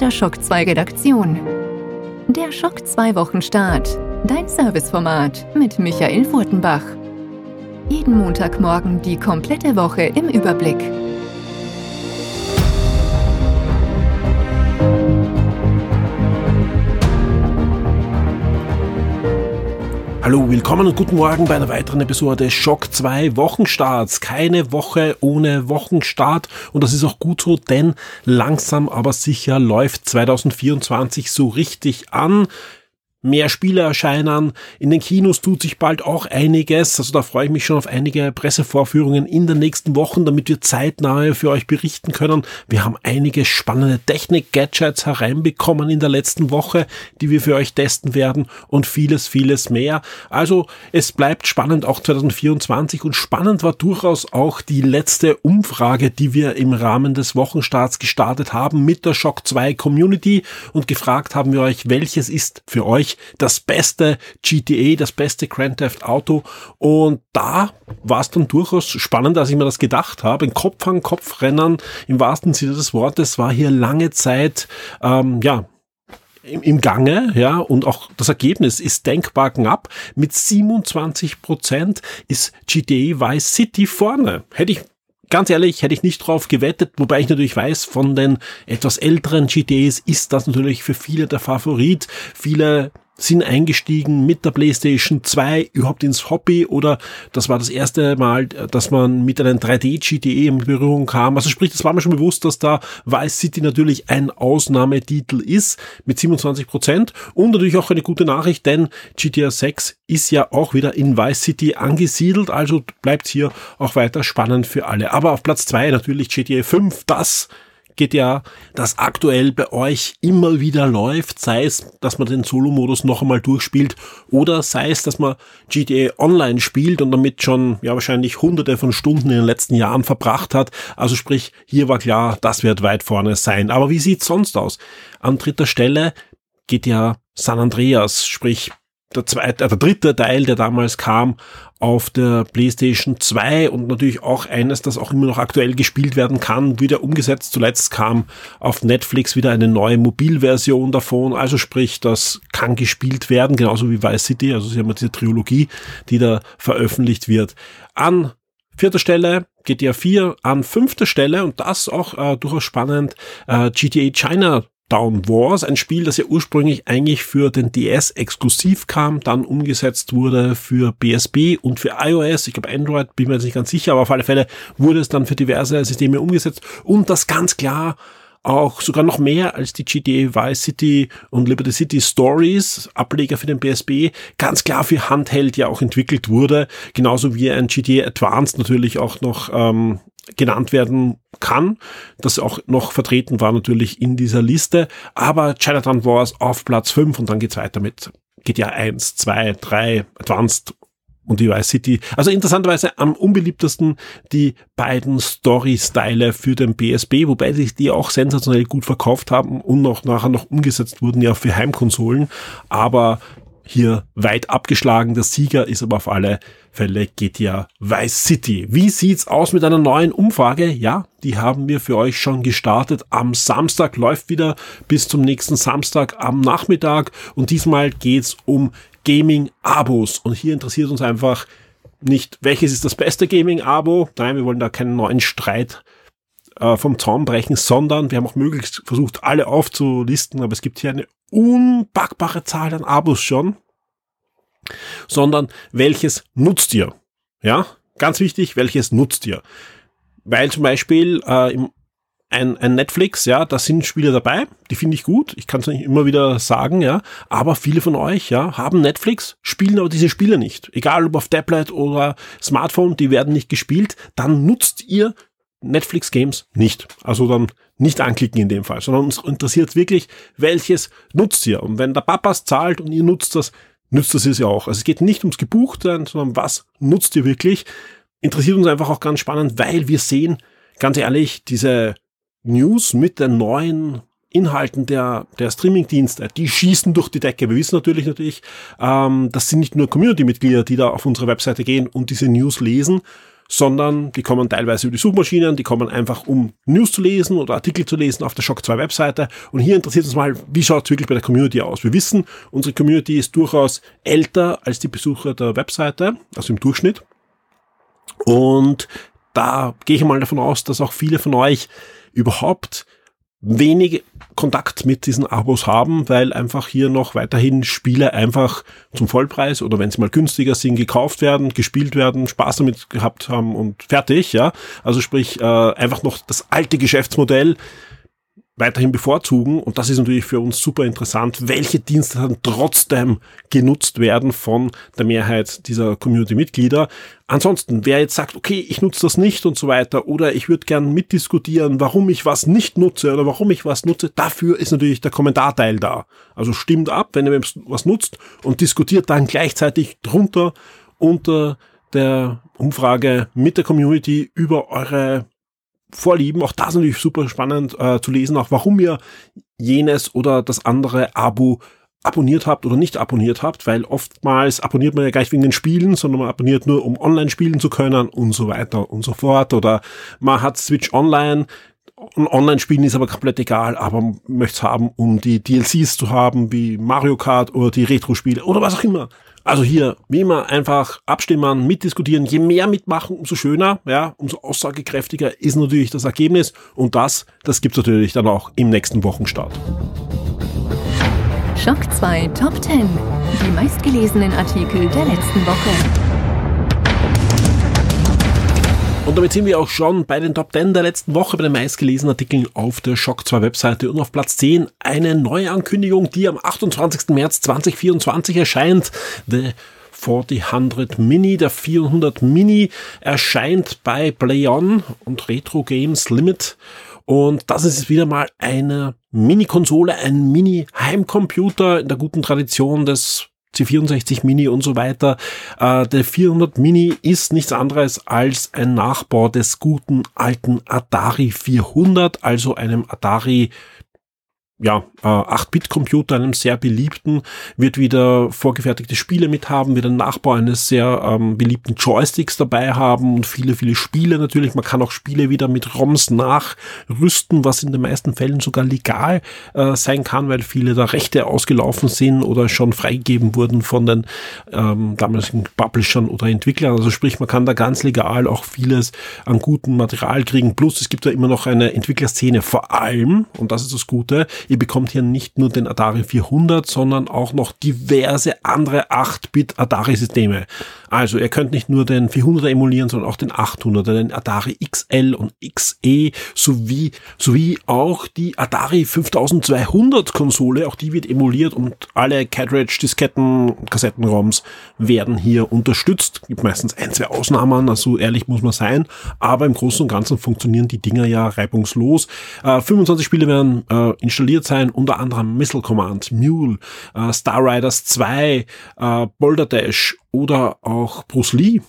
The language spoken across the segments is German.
der Schock 2 Redaktion. Der Schock 2 Wochenstart. Dein Serviceformat mit Michael Furtenbach. Jeden Montagmorgen die komplette Woche im Überblick. Hallo, willkommen und guten Morgen bei einer weiteren Episode Schock 2 Wochenstarts. Keine Woche ohne Wochenstart und das ist auch gut so, denn langsam aber sicher läuft 2024 so richtig an mehr Spiele erscheinen. In den Kinos tut sich bald auch einiges. Also da freue ich mich schon auf einige Pressevorführungen in den nächsten Wochen, damit wir zeitnah für euch berichten können. Wir haben einige spannende Technik-Gadgets hereinbekommen in der letzten Woche, die wir für euch testen werden und vieles, vieles mehr. Also es bleibt spannend auch 2024 und spannend war durchaus auch die letzte Umfrage, die wir im Rahmen des Wochenstarts gestartet haben mit der Shock 2 Community und gefragt haben wir euch, welches ist für euch das beste GTA, das beste Grand Theft Auto. Und da war es dann durchaus spannend, als ich mir das gedacht habe. Ein Kopf an Kopf Rennen im wahrsten Sinne des Wortes war hier lange Zeit, ähm, ja, im Gange, ja, und auch das Ergebnis ist denkbar knapp. Mit 27 Prozent ist GTA Vice City vorne. Hätte ich ganz ehrlich, hätte ich nicht drauf gewettet, wobei ich natürlich weiß, von den etwas älteren GTAs ist das natürlich für viele der Favorit. Viele sind eingestiegen mit der PlayStation 2 überhaupt ins Hobby oder das war das erste Mal, dass man mit einem 3D-GTE in Berührung kam. Also sprich, das war mir schon bewusst, dass da Vice City natürlich ein Ausnahmetitel ist mit 27 Prozent und natürlich auch eine gute Nachricht, denn GTA 6 ist ja auch wieder in Vice City angesiedelt, also bleibt hier auch weiter spannend für alle. Aber auf Platz 2 natürlich GTA 5, das GTA, das aktuell bei euch immer wieder läuft, sei es, dass man den Solo-Modus noch einmal durchspielt oder sei es, dass man GTA Online spielt und damit schon ja wahrscheinlich hunderte von Stunden in den letzten Jahren verbracht hat. Also sprich, hier war klar, das wird weit vorne sein. Aber wie sieht's sonst aus? An dritter Stelle GTA San Andreas, sprich der zweite, äh, der dritte Teil, der damals kam auf der PlayStation 2 und natürlich auch eines, das auch immer noch aktuell gespielt werden kann, wieder umgesetzt. Zuletzt kam auf Netflix wieder eine neue Mobilversion davon, also sprich, das kann gespielt werden, genauso wie Vice City, also sie haben diese Trilogie, die da veröffentlicht wird. An vierter Stelle GTA 4, an fünfter Stelle und das auch äh, durchaus spannend, äh, GTA China Down Wars, ein Spiel, das ja ursprünglich eigentlich für den DS exklusiv kam, dann umgesetzt wurde für BSB und für iOS, ich glaube Android, bin mir jetzt nicht ganz sicher, aber auf alle Fälle wurde es dann für diverse Systeme umgesetzt und das ganz klar auch sogar noch mehr als die GTA Vice City und Liberty City Stories, Ableger für den BSB, ganz klar für Handheld ja auch entwickelt wurde, genauso wie ein GTA Advanced natürlich auch noch ähm, genannt werden kann, das auch noch vertreten war natürlich in dieser Liste, aber Chinatown Wars auf Platz 5 und dann geht's weiter mit GTA 1, 2, 3, Advanced und die Vice City. Also interessanterweise am unbeliebtesten die beiden Story-Style für den BSB, wobei sich die auch sensationell gut verkauft haben und noch nachher noch umgesetzt wurden ja für Heimkonsolen. Aber hier weit abgeschlagen. Der Sieger ist aber auf alle Fälle GTA Vice City. Wie sieht's aus mit einer neuen Umfrage? Ja, die haben wir für euch schon gestartet. Am Samstag läuft wieder bis zum nächsten Samstag am Nachmittag und diesmal geht's um Gaming-Abos. Und hier interessiert uns einfach nicht, welches ist das beste Gaming-Abo. Nein, wir wollen da keinen neuen Streit äh, vom Zaun brechen, sondern wir haben auch möglichst versucht, alle aufzulisten, aber es gibt hier eine unpackbare Zahl an Abos schon, sondern welches nutzt ihr? Ja, ganz wichtig, welches nutzt ihr? Weil zum Beispiel äh, im, ein, ein Netflix, ja, da sind Spiele dabei, die finde ich gut, ich kann es nicht immer wieder sagen, ja, aber viele von euch, ja, haben Netflix, spielen aber diese Spiele nicht. Egal ob auf Tablet oder Smartphone, die werden nicht gespielt, dann nutzt ihr Netflix Games nicht. Also dann nicht anklicken in dem Fall, sondern uns interessiert wirklich, welches nutzt ihr. Und wenn der Papas zahlt und ihr nutzt das, nützt das es ja auch. Also es geht nicht ums Gebuchtsein, sondern was nutzt ihr wirklich. Interessiert uns einfach auch ganz spannend, weil wir sehen, ganz ehrlich, diese News mit den neuen Inhalten der, der Streaming-Dienste, die schießen durch die Decke. Wir wissen natürlich natürlich, ähm, das sind nicht nur Community-Mitglieder, die da auf unsere Webseite gehen und diese News lesen, sondern die kommen teilweise über die Suchmaschinen, die kommen einfach um News zu lesen oder Artikel zu lesen auf der Shock 2 Webseite. Und hier interessiert uns mal, wie schaut es wirklich bei der Community aus? Wir wissen, unsere Community ist durchaus älter als die Besucher der Webseite, also im Durchschnitt. Und da gehe ich mal davon aus, dass auch viele von euch überhaupt wenig Kontakt mit diesen Abos haben, weil einfach hier noch weiterhin Spiele einfach zum Vollpreis oder wenn sie mal günstiger sind, gekauft werden, gespielt werden, Spaß damit gehabt haben und fertig, ja. Also sprich, äh, einfach noch das alte Geschäftsmodell weiterhin bevorzugen. Und das ist natürlich für uns super interessant, welche Dienste dann trotzdem genutzt werden von der Mehrheit dieser Community-Mitglieder. Ansonsten, wer jetzt sagt, okay, ich nutze das nicht und so weiter, oder ich würde gern mitdiskutieren, warum ich was nicht nutze oder warum ich was nutze, dafür ist natürlich der Kommentarteil da. Also stimmt ab, wenn ihr was nutzt und diskutiert dann gleichzeitig drunter unter der Umfrage mit der Community über eure Vorlieben. Auch das natürlich super spannend äh, zu lesen, auch warum ihr jenes oder das andere Abo abonniert habt oder nicht abonniert habt, weil oftmals abonniert man ja gleich wegen den Spielen, sondern man abonniert nur, um online spielen zu können und so weiter und so fort. Oder man hat Switch Online, Online-Spielen ist aber komplett egal, aber man möchte es haben, um die DLCs zu haben, wie Mario Kart oder die Retro-Spiele oder was auch immer. Also hier, wie immer, einfach abstimmen, mitdiskutieren. Je mehr mitmachen, umso schöner, ja, umso aussagekräftiger ist natürlich das Ergebnis. Und das, das gibt's natürlich dann auch im nächsten Wochenstart. Schock 2 Top 10. Die meistgelesenen Artikel der letzten Woche. Und damit sind wir auch schon bei den Top 10 der letzten Woche bei den meistgelesenen Artikeln auf der Shock 2 Webseite und auf Platz 10 eine neue Ankündigung, die am 28. März 2024 erscheint. The 400 Mini, der 400 Mini erscheint bei PlayOn und Retro Games Limit. Und das ist wieder mal eine Mini-Konsole, ein Mini-Heimcomputer in der guten Tradition des C64 Mini und so weiter. Äh, der 400 Mini ist nichts anderes als ein Nachbau des guten alten Atari 400, also einem Atari ja, äh, 8-Bit-Computer, einem sehr beliebten, wird wieder vorgefertigte Spiele mit haben, wird ein Nachbau eines sehr ähm, beliebten Joysticks dabei haben und viele, viele Spiele natürlich. Man kann auch Spiele wieder mit ROMs nachrüsten, was in den meisten Fällen sogar legal äh, sein kann, weil viele da Rechte ausgelaufen sind oder schon freigegeben wurden von den ähm, damaligen Publishern oder Entwicklern. Also sprich, man kann da ganz legal auch vieles an gutem Material kriegen. Plus es gibt da immer noch eine Entwicklerszene vor allem, und das ist das Gute, Ihr bekommt hier nicht nur den Atari 400, sondern auch noch diverse andere 8-Bit Atari-Systeme. Also ihr könnt nicht nur den 400er emulieren, sondern auch den 800er, den Atari XL und XE sowie, sowie auch die Atari 5200 Konsole. Auch die wird emuliert und alle Cartridge, Disketten, Kassetten-ROMs werden hier unterstützt. Gibt meistens ein, zwei Ausnahmen, also ehrlich muss man sein. Aber im Großen und Ganzen funktionieren die Dinger ja reibungslos. Äh, 25 Spiele werden äh, installiert sein, unter anderem Missile Command, Mule, äh, Star Riders 2, äh, Boulder Dash oder auch Bruce Lee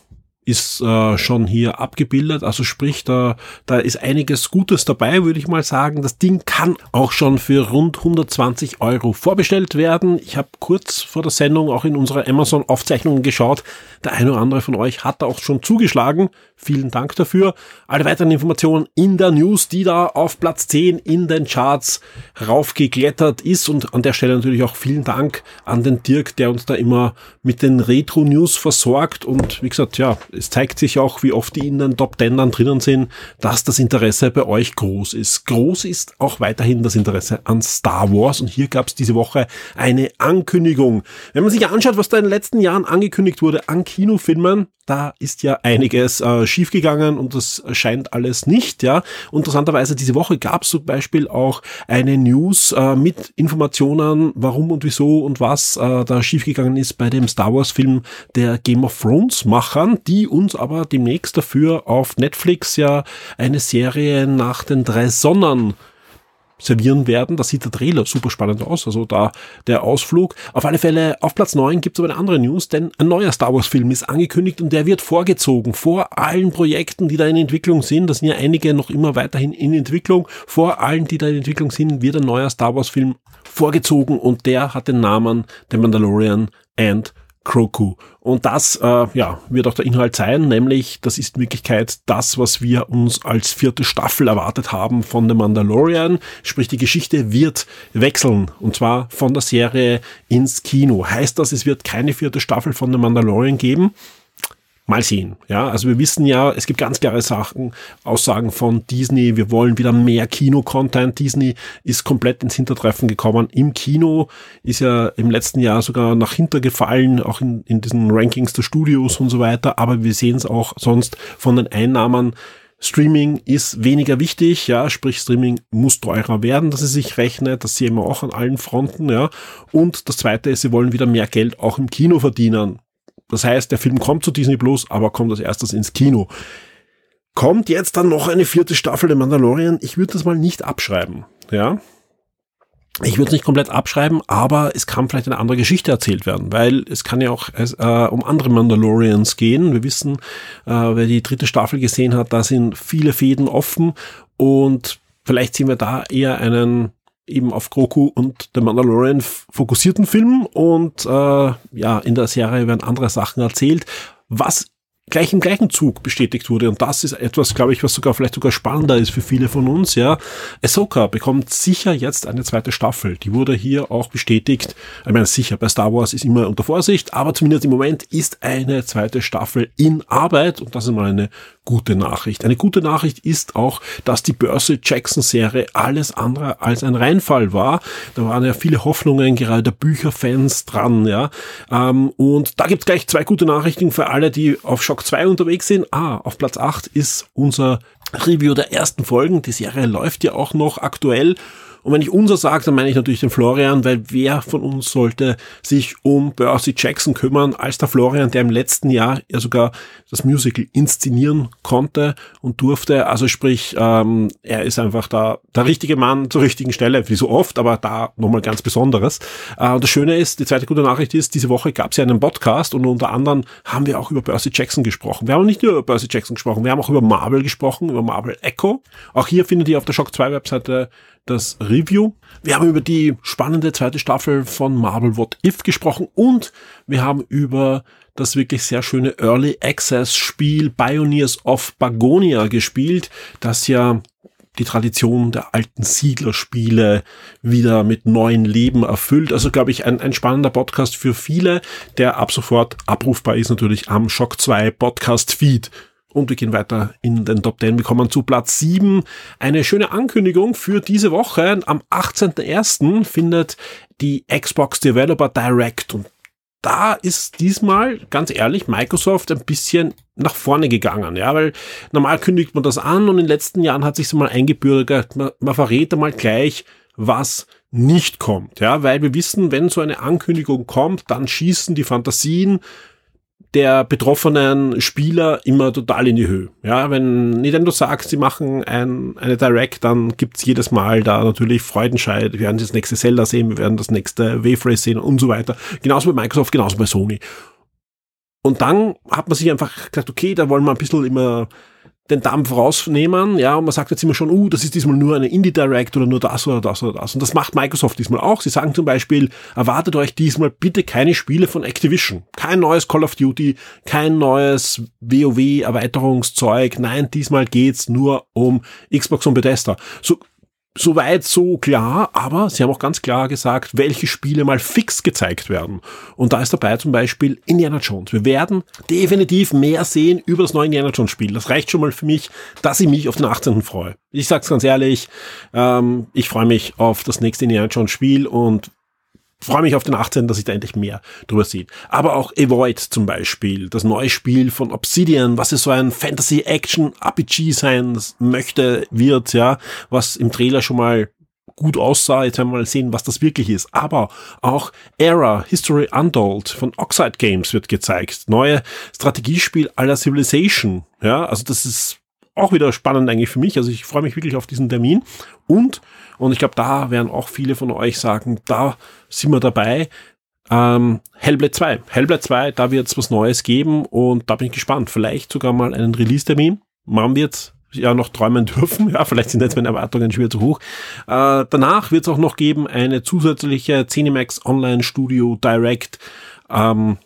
ist äh, schon hier abgebildet. Also sprich, da, da ist einiges Gutes dabei, würde ich mal sagen. Das Ding kann auch schon für rund 120 Euro vorbestellt werden. Ich habe kurz vor der Sendung auch in unserer Amazon-Aufzeichnungen geschaut. Der eine oder andere von euch hat da auch schon zugeschlagen. Vielen Dank dafür. Alle weiteren Informationen in der News, die da auf Platz 10 in den Charts raufgeklettert ist. Und an der Stelle natürlich auch vielen Dank an den Dirk, der uns da immer mit den Retro-News versorgt. Und wie gesagt, ja, es zeigt sich auch, wie oft die in den Top 10 dann drinnen sind, dass das Interesse bei euch groß ist. Groß ist auch weiterhin das Interesse an Star Wars. Und hier gab es diese Woche eine Ankündigung. Wenn man sich anschaut, was da in den letzten Jahren angekündigt wurde an Kinofilmen, da ist ja einiges äh, schiefgegangen und das scheint alles nicht, ja. Interessanterweise diese Woche gab es zum Beispiel auch eine News äh, mit Informationen, warum und wieso und was äh, da schiefgegangen ist bei dem Star Wars Film der Game of Thrones Machern, die uns aber demnächst dafür auf Netflix ja eine Serie nach den drei Sonnen servieren werden. Da sieht der Trailer super spannend aus, also da der Ausflug. Auf alle Fälle, auf Platz 9 gibt es aber eine andere News, denn ein neuer Star Wars Film ist angekündigt und der wird vorgezogen vor allen Projekten, die da in Entwicklung sind. Da sind ja einige noch immer weiterhin in Entwicklung. Vor allen, die da in Entwicklung sind, wird ein neuer Star Wars Film vorgezogen und der hat den Namen The Mandalorian and Kroku. Und das äh, ja, wird auch der Inhalt sein, nämlich das ist in Wirklichkeit das, was wir uns als vierte Staffel erwartet haben von The Mandalorian. Sprich, die Geschichte wird wechseln und zwar von der Serie ins Kino. Heißt das, es wird keine vierte Staffel von The Mandalorian geben? Mal sehen. Ja, also wir wissen ja, es gibt ganz klare Sachen, Aussagen von Disney. Wir wollen wieder mehr Kino-Content. Disney ist komplett ins Hintertreffen gekommen. Im Kino ist ja im letzten Jahr sogar nach hinter gefallen, auch in, in diesen Rankings der Studios und so weiter. Aber wir sehen es auch sonst von den Einnahmen. Streaming ist weniger wichtig, ja, sprich Streaming muss teurer werden, dass es sich rechnet, das sehen wir auch an allen Fronten, ja. Und das zweite ist, sie wollen wieder mehr Geld auch im Kino verdienen. Das heißt, der Film kommt zu Disney Plus, aber kommt als erstes ins Kino. Kommt jetzt dann noch eine vierte Staffel der Mandalorian? Ich würde das mal nicht abschreiben, ja. Ich würde es nicht komplett abschreiben, aber es kann vielleicht eine andere Geschichte erzählt werden, weil es kann ja auch äh, um andere Mandalorians gehen. Wir wissen, äh, wer die dritte Staffel gesehen hat, da sind viele Fäden offen und vielleicht sehen wir da eher einen eben auf Grogu und The Mandalorian fokussierten Film und äh, ja, in der Serie werden andere Sachen erzählt, was gleich im gleichen Zug bestätigt wurde. Und das ist etwas, glaube ich, was sogar vielleicht sogar spannender ist für viele von uns, ja. Ahsoka bekommt sicher jetzt eine zweite Staffel. Die wurde hier auch bestätigt. Ich meine, sicher, bei Star Wars ist immer unter Vorsicht, aber zumindest im Moment ist eine zweite Staffel in Arbeit und das ist mal eine gute Nachricht. Eine gute Nachricht ist auch, dass die Börse Jackson Serie alles andere als ein Reinfall war. Da waren ja viele Hoffnungen, gerade der Bücherfans dran, ja. Ähm, und da gibt's gleich zwei gute Nachrichten für alle, die auf Shock 2 unterwegs sind. Ah, auf Platz 8 ist unser Review der ersten Folgen. Die Serie läuft ja auch noch aktuell und wenn ich unser sage, dann meine ich natürlich den Florian, weil wer von uns sollte sich um Percy Jackson kümmern, als der Florian, der im letzten Jahr ja sogar das Musical inszenieren konnte und durfte. Also sprich, ähm, er ist einfach da der richtige Mann zur richtigen Stelle, wie so oft, aber da nochmal ganz Besonderes. Äh, und das Schöne ist, die zweite gute Nachricht ist, diese Woche gab es ja einen Podcast und unter anderem haben wir auch über Percy Jackson gesprochen. Wir haben nicht nur über Percy Jackson gesprochen, wir haben auch über Marvel gesprochen, über Marvel Echo. Auch hier findet ihr auf der Shock 2 Webseite das Review. Wir haben über die spannende zweite Staffel von Marvel What If gesprochen und wir haben über das wirklich sehr schöne Early Access Spiel Pioneers of Bagonia gespielt, das ja die Tradition der alten Siedlerspiele wieder mit neuen Leben erfüllt. Also glaube ich ein, ein spannender Podcast für viele, der ab sofort abrufbar ist natürlich am Shock 2 Podcast Feed. Und wir gehen weiter in den Top 10. Wir kommen zu Platz 7. Eine schöne Ankündigung für diese Woche. Am 18.01. findet die Xbox Developer Direct und da ist diesmal, ganz ehrlich, Microsoft ein bisschen nach vorne gegangen, ja, weil normal kündigt man das an und in den letzten Jahren hat sich mal eingebürgert, man, man verrät einmal gleich, was nicht kommt, ja, weil wir wissen, wenn so eine Ankündigung kommt, dann schießen die Fantasien der betroffenen Spieler immer total in die Höhe. Ja, wenn Nintendo sagt, sie machen ein, eine Direct, dann gibt's jedes Mal da natürlich Freudenscheid. Wir werden das nächste Zelda sehen, wir werden das nächste Wave Race sehen und so weiter. Genauso bei Microsoft, genauso bei Sony. Und dann hat man sich einfach gesagt, okay, da wollen wir ein bisschen immer den Dampf rausnehmen, ja, und man sagt jetzt immer schon, uh, das ist diesmal nur eine Indie Direct oder nur das oder das oder das. Und das macht Microsoft diesmal auch. Sie sagen zum Beispiel, erwartet euch diesmal bitte keine Spiele von Activision. Kein neues Call of Duty, kein neues WoW Erweiterungszeug. Nein, diesmal geht's nur um Xbox und Bethesda. So, Soweit so klar, aber sie haben auch ganz klar gesagt, welche Spiele mal fix gezeigt werden. Und da ist dabei zum Beispiel Indiana Jones. Wir werden definitiv mehr sehen über das neue Indiana Jones Spiel. Das reicht schon mal für mich, dass ich mich auf den 18. freue. Ich sag's ganz ehrlich, ähm, ich freue mich auf das nächste Indiana Jones Spiel und freue mich auf den 18., dass ich da endlich mehr drüber sehe. Aber auch Avoid zum Beispiel, das neue Spiel von Obsidian, was ja so ein Fantasy-Action-RPG sein möchte, wird, ja, was im Trailer schon mal gut aussah. Jetzt werden wir mal sehen, was das wirklich ist. Aber auch Era, History Untold von Oxide Games wird gezeigt. Neue Strategiespiel aller Civilization. Ja, also das ist auch wieder spannend eigentlich für mich. Also ich freue mich wirklich auf diesen Termin. Und, und ich glaube, da werden auch viele von euch sagen, da sind wir dabei. Ähm, Hellblade 2. Hellblade 2, da wird es was Neues geben und da bin ich gespannt. Vielleicht sogar mal einen Release-Termin. Man wird ja noch träumen dürfen. Ja, vielleicht sind jetzt meine Erwartungen schwer zu hoch. Äh, danach wird es auch noch geben eine zusätzliche Cinemax Online Studio Direct. Ähm,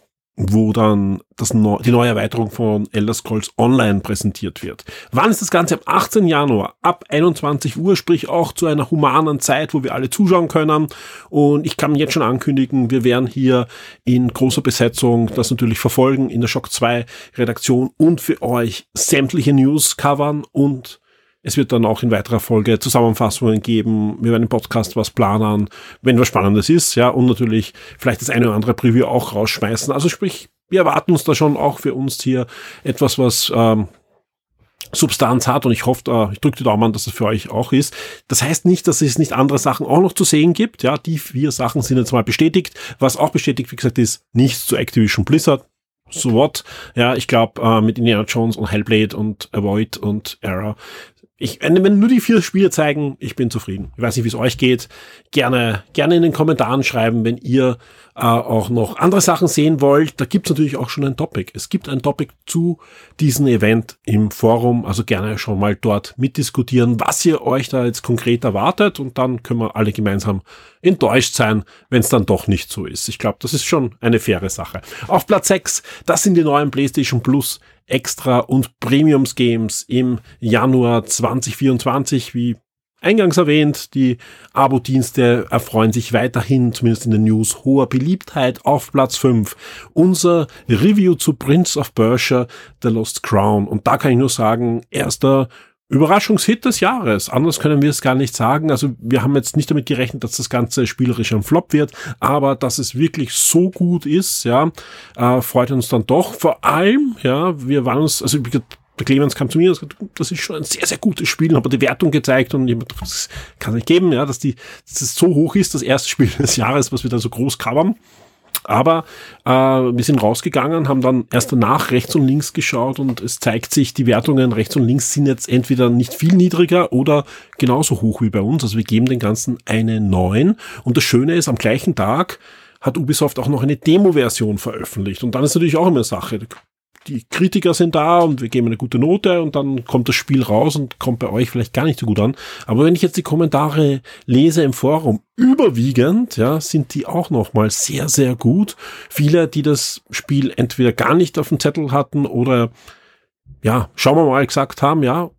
wo dann das die neue Erweiterung von Elder Scrolls Online präsentiert wird. Wann ist das Ganze? Am 18. Januar ab 21 Uhr, sprich auch zu einer humanen Zeit, wo wir alle zuschauen können. Und ich kann jetzt schon ankündigen, wir werden hier in großer Besetzung das natürlich verfolgen in der Shock 2 Redaktion und für euch sämtliche News covern und es wird dann auch in weiterer Folge Zusammenfassungen geben. Wir werden im Podcast was planen, wenn was Spannendes ist, ja, und natürlich vielleicht das eine oder andere Preview auch rausschmeißen. Also sprich, wir erwarten uns da schon auch für uns hier etwas, was ähm, Substanz hat und ich hoffe, äh, ich drücke die Daumen, dass es für euch auch ist. Das heißt nicht, dass es nicht andere Sachen auch noch zu sehen gibt. Ja, die vier Sachen sind jetzt mal bestätigt. Was auch bestätigt, wie gesagt, ist nichts zu Activision Blizzard. So what? Ja, ich glaube, äh, mit Indiana Jones und Hellblade und Avoid und Error ich, wenn nur die vier Spiele zeigen, ich bin zufrieden. Ich weiß nicht, wie es euch geht. Gerne, gerne in den Kommentaren schreiben, wenn ihr äh, auch noch andere Sachen sehen wollt, da gibt's natürlich auch schon ein Topic. Es gibt ein Topic zu diesem Event im Forum, also gerne schon mal dort mitdiskutieren, was ihr euch da jetzt konkret erwartet und dann können wir alle gemeinsam enttäuscht sein, wenn es dann doch nicht so ist. Ich glaube, das ist schon eine faire Sache. Auf Platz 6, das sind die neuen PlayStation Plus Extra und Premiums Games im Januar 2024, wie Eingangs erwähnt, die Abo-Dienste erfreuen sich weiterhin, zumindest in den News, hoher Beliebtheit. Auf Platz 5 unser Review zu Prince of Persia, The Lost Crown. Und da kann ich nur sagen, erster Überraschungshit des Jahres. Anders können wir es gar nicht sagen. Also wir haben jetzt nicht damit gerechnet, dass das Ganze spielerisch ein Flop wird, aber dass es wirklich so gut ist, ja, äh, freut uns dann doch. Vor allem, ja, wir waren uns, also der Clemens kam zu mir und gesagt, das ist schon ein sehr, sehr gutes Spiel, habe die Wertung gezeigt und ich, das kann nicht geben, ja, dass die, dass es so hoch ist, das erste Spiel des Jahres, was wir da so groß covern. Aber äh, wir sind rausgegangen, haben dann erst danach rechts und links geschaut und es zeigt sich, die Wertungen rechts und links sind jetzt entweder nicht viel niedriger oder genauso hoch wie bei uns. Also wir geben den Ganzen eine 9. Und das Schöne ist, am gleichen Tag hat Ubisoft auch noch eine Demo-Version veröffentlicht. Und dann ist natürlich auch immer Sache die Kritiker sind da und wir geben eine gute Note und dann kommt das Spiel raus und kommt bei euch vielleicht gar nicht so gut an. Aber wenn ich jetzt die Kommentare lese im Forum, überwiegend, ja, sind die auch nochmal sehr, sehr gut. Viele, die das Spiel entweder gar nicht auf dem Zettel hatten oder ja, schauen wir mal gesagt haben, ja,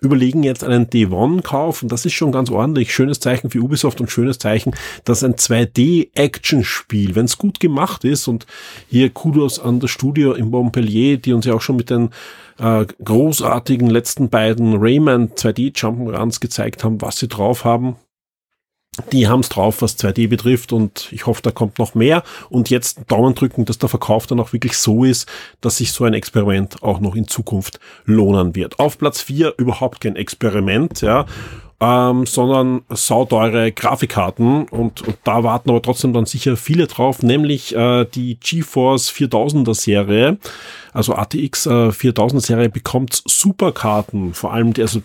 überlegen jetzt einen D1-Kauf und das ist schon ganz ordentlich. Schönes Zeichen für Ubisoft und schönes Zeichen, dass ein 2D-Action-Spiel, wenn es gut gemacht ist und hier Kudos an das Studio in Montpellier, die uns ja auch schon mit den äh, großartigen letzten beiden Rayman 2D Jump'n'Runs gezeigt haben, was sie drauf haben die haben es drauf, was 2D betrifft und ich hoffe, da kommt noch mehr. Und jetzt Daumen drücken, dass der Verkauf dann auch wirklich so ist, dass sich so ein Experiment auch noch in Zukunft lohnen wird. Auf Platz 4 überhaupt kein Experiment, ja, ähm, sondern sauteure Grafikkarten und, und da warten aber trotzdem dann sicher viele drauf, nämlich äh, die GeForce 4000er Serie, also ATX äh, 4000er Serie bekommt Superkarten, vor allem die, also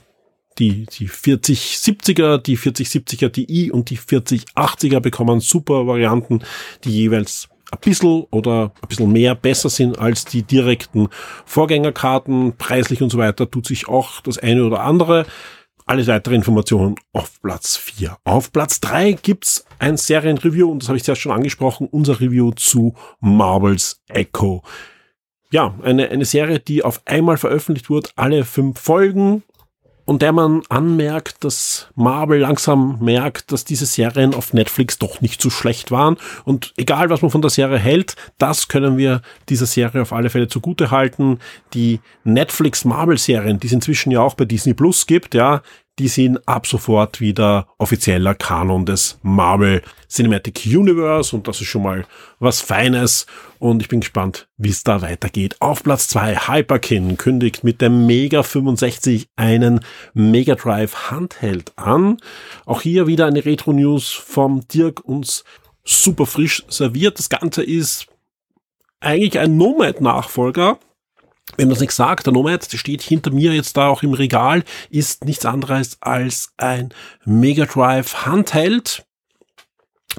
die, die 4070er, die 4070er Ti und die 4080er bekommen super Varianten, die jeweils ein bisschen oder ein bisschen mehr besser sind als die direkten Vorgängerkarten. Preislich und so weiter tut sich auch das eine oder andere. Alle weitere Informationen auf Platz 4. Auf Platz 3 gibt's ein Serienreview und das habe ich zuerst schon angesprochen, unser Review zu Marvel's Echo. Ja, eine, eine Serie, die auf einmal veröffentlicht wurde, alle fünf Folgen, und der man anmerkt, dass Marvel langsam merkt, dass diese Serien auf Netflix doch nicht so schlecht waren. Und egal, was man von der Serie hält, das können wir dieser Serie auf alle Fälle zugute halten. Die Netflix Marvel Serien, die es inzwischen ja auch bei Disney Plus gibt, ja, die sind ab sofort wieder offizieller Kanon des Marvel Cinematic Universe und das ist schon mal was Feines und ich bin gespannt, wie es da weitergeht. Auf Platz zwei Hyperkin kündigt mit dem Mega 65 einen Mega Drive Handheld an. Auch hier wieder eine Retro News vom Dirk uns super frisch serviert. Das Ganze ist eigentlich ein Nomad Nachfolger wenn das nicht sagt, der Nomad, der steht hinter mir jetzt da auch im Regal, ist nichts anderes als ein Mega Drive Handheld.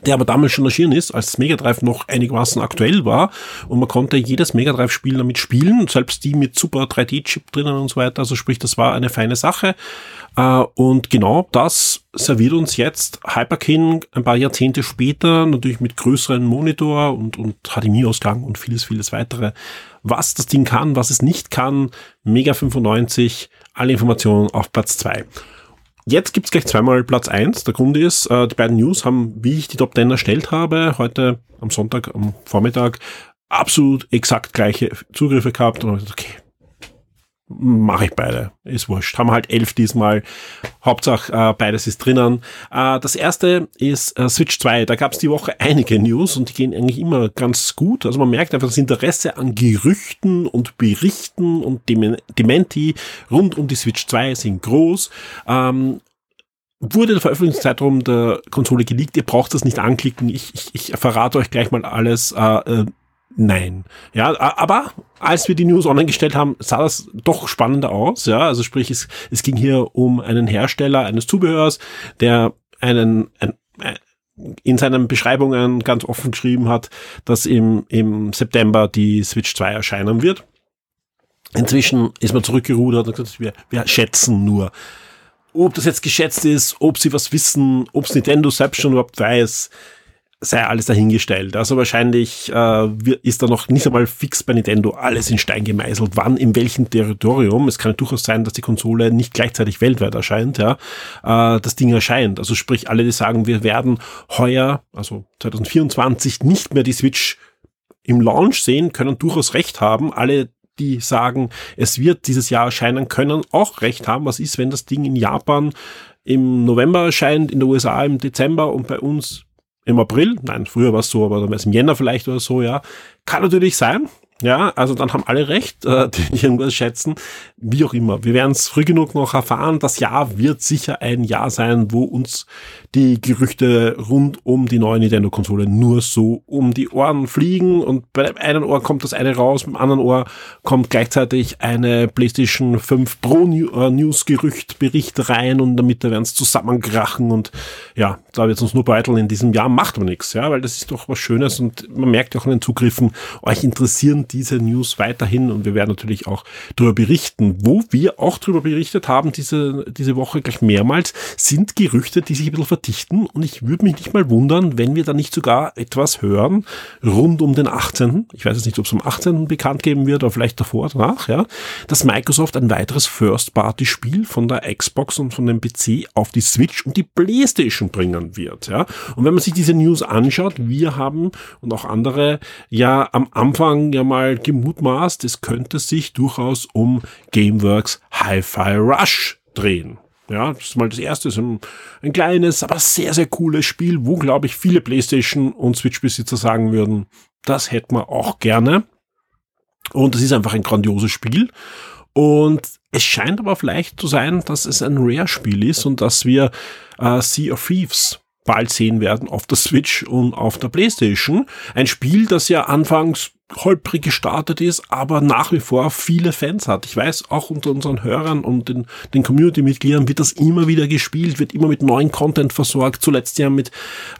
Der aber damals schon erschienen ist, als Mega Drive noch einigermaßen aktuell war. Und man konnte jedes Mega Drive Spiel damit spielen, selbst die mit super 3D-Chip drinnen und so weiter, also sprich, das war eine feine Sache. Äh, und genau das serviert uns jetzt Hyperkin ein paar Jahrzehnte später, natürlich mit größeren Monitor und, und HDMI-Ausgang und vieles, vieles weitere. Was das Ding kann, was es nicht kann, Mega 95, alle Informationen auf Platz zwei. Jetzt gibt's gleich zweimal Platz eins. Der Grund ist, äh, die beiden News haben, wie ich die Top 10 erstellt habe, heute am Sonntag, am Vormittag, absolut exakt gleiche Zugriffe gehabt. Und ich okay, mache ich beide. Ist wurscht. Haben halt elf diesmal. Hauptsache äh, beides ist drinnen. Äh, das erste ist äh, Switch 2. Da gab es die Woche einige News und die gehen eigentlich immer ganz gut. Also man merkt einfach das Interesse an Gerüchten und Berichten und Dem Dementi rund um die Switch 2 sind groß. Ähm, wurde der Veröffentlichungszeitraum der Konsole geleakt. Ihr braucht das nicht anklicken. Ich, ich, ich verrate euch gleich mal alles. Äh, äh Nein. Ja, aber als wir die News online gestellt haben, sah das doch spannender aus. Ja, also sprich, es, es ging hier um einen Hersteller eines Zubehörs, der einen, ein, äh, in seinen Beschreibungen ganz offen geschrieben hat, dass im, im September die Switch 2 erscheinen wird. Inzwischen ist man zurückgerudert und gesagt, wir, wir schätzen nur. Ob das jetzt geschätzt ist, ob sie was wissen, ob Nintendo selbst schon überhaupt weiß, sei alles dahingestellt. Also wahrscheinlich äh, ist da noch nicht einmal fix bei Nintendo alles in Stein gemeißelt, wann in welchem Territorium. Es kann durchaus sein, dass die Konsole nicht gleichzeitig weltweit erscheint, ja, äh, das Ding erscheint. Also sprich, alle, die sagen, wir werden heuer, also 2024, nicht mehr die Switch im Launch sehen, können durchaus recht haben. Alle, die sagen, es wird dieses Jahr erscheinen, können auch recht haben. Was ist, wenn das Ding in Japan im November erscheint, in den USA im Dezember und bei uns im April, nein, früher war es so, aber dann wäre es im Jänner vielleicht oder so, ja. Kann natürlich sein, ja, also dann haben alle recht, äh, die irgendwas schätzen. Wie auch immer. Wir werden es früh genug noch erfahren. Das Jahr wird sicher ein Jahr sein, wo uns die Gerüchte rund um die neue Nintendo-Konsole nur so um die Ohren fliegen. Und bei dem einen Ohr kommt das eine raus, beim anderen Ohr kommt gleichzeitig eine PlayStation 5 Pro äh, News-Gerücht, Bericht rein und damit werden es zusammenkrachen. Und ja, da wird es uns nur beiteln in diesem Jahr. Macht aber nichts, ja, weil das ist doch was Schönes und man merkt auch an den Zugriffen, euch interessieren diese News weiterhin und wir werden natürlich auch darüber berichten. Wo wir auch darüber berichtet haben, diese, diese Woche gleich mehrmals, sind Gerüchte, die sich ein bisschen verdichten und ich würde mich nicht mal wundern, wenn wir da nicht sogar etwas hören rund um den 18. Ich weiß jetzt nicht, ob es am 18. bekannt geben wird oder vielleicht davor danach, ja, dass Microsoft ein weiteres First-Party-Spiel von der Xbox und von dem PC auf die Switch und die Playstation bringen wird, ja. Und wenn man sich diese News anschaut, wir haben und auch andere ja am Anfang ja mal mal gemutmaßt, es könnte sich durchaus um Gameworks Hi-Fi Rush drehen. Ja, das ist mal das erste, so ein, ein kleines, aber sehr, sehr cooles Spiel, wo, glaube ich, viele PlayStation und Switch-Besitzer sagen würden, das hätten wir auch gerne. Und es ist einfach ein grandioses Spiel. Und es scheint aber vielleicht zu sein, dass es ein Rare-Spiel ist und dass wir äh, Sea of Thieves bald sehen werden auf der Switch und auf der PlayStation. Ein Spiel, das ja anfangs holprig gestartet ist, aber nach wie vor viele Fans hat. Ich weiß, auch unter unseren Hörern und den, den Community-Mitgliedern wird das immer wieder gespielt, wird immer mit neuen Content versorgt, zuletzt ja mit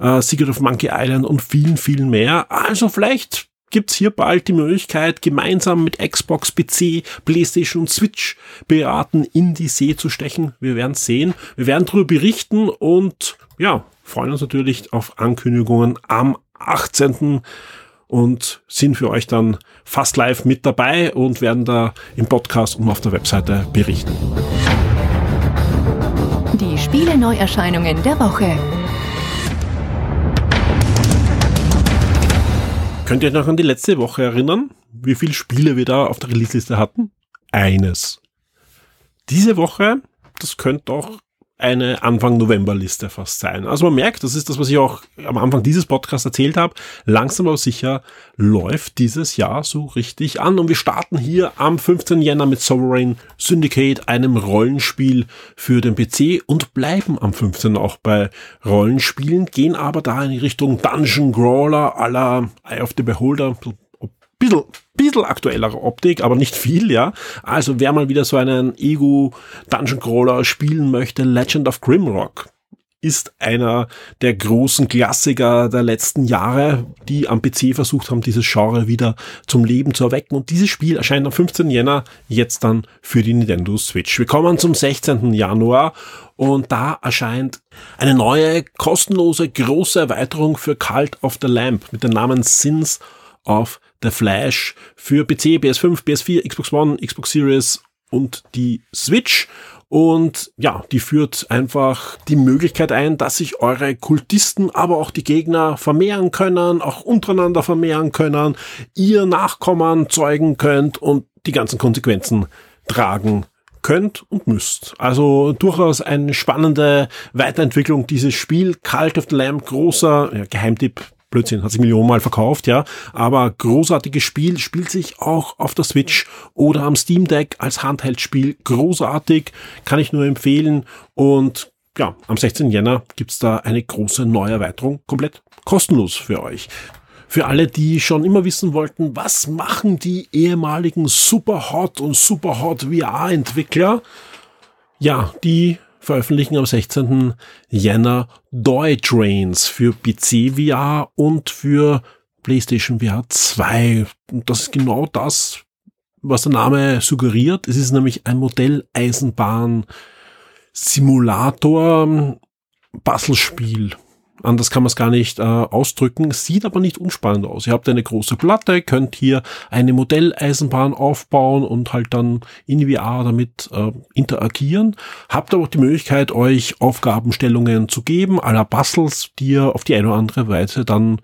äh, Secret of Monkey Island und vielen, vielen mehr. Also vielleicht gibt's hier bald die Möglichkeit, gemeinsam mit Xbox, PC, PlayStation und Switch beraten in die See zu stechen. Wir werden sehen. Wir werden darüber berichten und ja, freuen uns natürlich auf Ankündigungen am 18 und sind für euch dann fast live mit dabei und werden da im Podcast und auf der Webseite berichten. Die Spiele Neuerscheinungen der Woche. Könnt ihr euch noch an die letzte Woche erinnern, wie viele Spiele wir da auf der Release-Liste hatten? Eines. Diese Woche, das könnte auch eine Anfang November-Liste fast sein. Also man merkt, das ist das, was ich auch am Anfang dieses Podcasts erzählt habe, langsam aber sicher läuft dieses Jahr so richtig an. Und wir starten hier am 15. Jänner mit Sovereign Syndicate, einem Rollenspiel für den PC und bleiben am 15. auch bei Rollenspielen, gehen aber da in die Richtung Dungeon Crawler la Eye of the Beholder, bisschen, bisschen aktuellere Optik, aber nicht viel, ja. Also wer mal wieder so einen Ego Dungeon Crawler spielen möchte, Legend of Grimrock ist einer der großen Klassiker der letzten Jahre, die am PC versucht haben, dieses Genre wieder zum Leben zu erwecken. Und dieses Spiel erscheint am 15. Jänner jetzt dann für die Nintendo Switch. Wir kommen zum 16. Januar und da erscheint eine neue, kostenlose, große Erweiterung für Cult of the Lamp mit dem Namen Sins of the Flash für PC, PS5, PS4, Xbox One, Xbox Series und die Switch. Und ja, die führt einfach die Möglichkeit ein, dass sich eure Kultisten, aber auch die Gegner vermehren können, auch untereinander vermehren können, ihr Nachkommen zeugen könnt und die ganzen Konsequenzen tragen könnt und müsst. Also durchaus eine spannende Weiterentwicklung dieses Spiel. Cult of the Lamb, großer ja, Geheimtipp, Blödsinn, hat sich Millionenmal verkauft, ja. Aber großartiges Spiel, spielt sich auch auf der Switch oder am Steam Deck als Handheld-Spiel. Großartig, kann ich nur empfehlen. Und ja, am 16. Jänner gibt's da eine große Neuerweiterung, komplett kostenlos für euch. Für alle, die schon immer wissen wollten, was machen die ehemaligen Superhot und Superhot VR-Entwickler? Ja, die veröffentlichen am 16. Jänner Doi Trains für PC VR und für PlayStation VR 2. Und das ist genau das, was der Name suggeriert. Es ist nämlich ein Modelleisenbahn Simulator Puzzlespiel. Anders kann man es gar nicht äh, ausdrücken, sieht aber nicht unspannend aus. Ihr habt eine große Platte, könnt hier eine Modelleisenbahn aufbauen und halt dann in VR damit äh, interagieren. Habt aber auch die Möglichkeit, euch Aufgabenstellungen zu geben, aller Puzzles, die ihr auf die eine oder andere Weise dann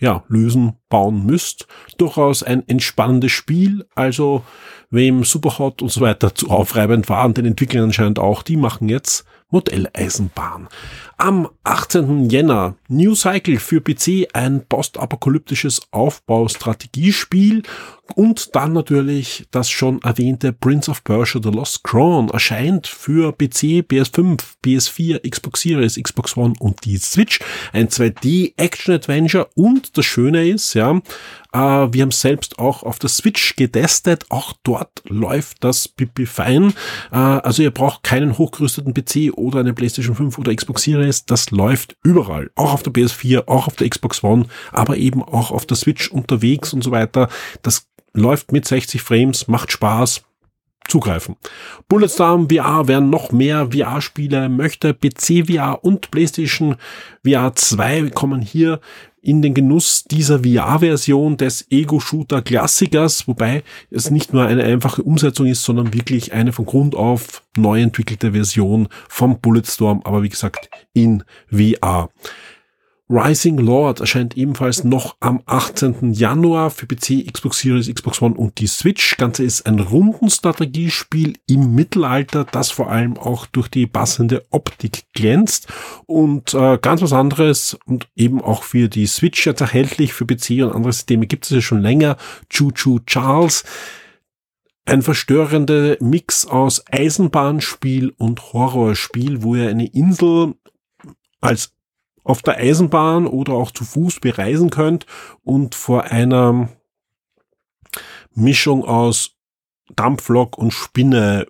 ja, lösen, bauen müsst. Durchaus ein entspannendes Spiel. Also, wem Superhot und so weiter zu aufreibend waren, den Entwicklern anscheinend auch, die machen jetzt Modelleisenbahn. Am 18. Jänner New Cycle für PC, ein postapokalyptisches Aufbaustrategiespiel und dann natürlich das schon erwähnte Prince of Persia The Lost Crown erscheint für PC, PS5, PS4, Xbox Series, Xbox One und die Switch. Ein 2D Action Adventure und das Schöne ist, ja, äh, wir haben selbst auch auf der Switch getestet. Auch dort läuft das pipi fein. Äh, also ihr braucht keinen hochgerüsteten PC oder eine PlayStation 5 oder Xbox Series. Das läuft überall. Auch auf der PS4, auch auf der Xbox One, aber eben auch auf der Switch unterwegs und so weiter. Das läuft mit 60 Frames, macht Spaß, zugreifen. Bulletstorm VR, wer noch mehr VR-Spiele möchte, PC VR und PlayStation VR 2 kommen hier in den Genuss dieser VR-Version des Ego-Shooter-Klassikers, wobei es nicht nur eine einfache Umsetzung ist, sondern wirklich eine von Grund auf neu entwickelte Version vom Bulletstorm, aber wie gesagt in VR. Rising Lord erscheint ebenfalls noch am 18. Januar für PC, Xbox Series, Xbox One und die Switch. Ganze ist ein Rundenstrategiespiel im Mittelalter, das vor allem auch durch die passende Optik glänzt und äh, ganz was anderes und eben auch für die Switch jetzt erhältlich. Für PC und andere Systeme gibt es ja schon länger. Choo Choo Charles. Ein verstörender Mix aus Eisenbahnspiel und Horrorspiel, wo ihr eine Insel als auf der Eisenbahn oder auch zu Fuß bereisen könnt und vor einer Mischung aus Dampflok und Spinne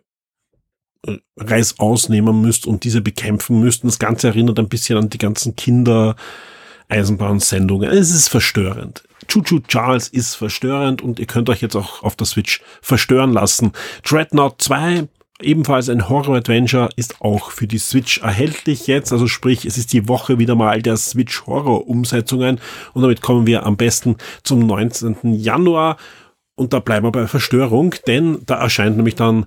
äh, Reis ausnehmen müsst und diese bekämpfen müsst. Das Ganze erinnert ein bisschen an die ganzen Kinder Eisenbahnsendungen. Es ist verstörend. Choo-Choo Charles ist verstörend und ihr könnt euch jetzt auch auf der Switch verstören lassen. Dreadnought 2 Ebenfalls ein Horror-Adventure ist auch für die Switch erhältlich jetzt. Also sprich, es ist die Woche wieder mal der Switch-Horror-Umsetzungen. Und damit kommen wir am besten zum 19. Januar. Und da bleiben wir bei Verstörung, denn da erscheint nämlich dann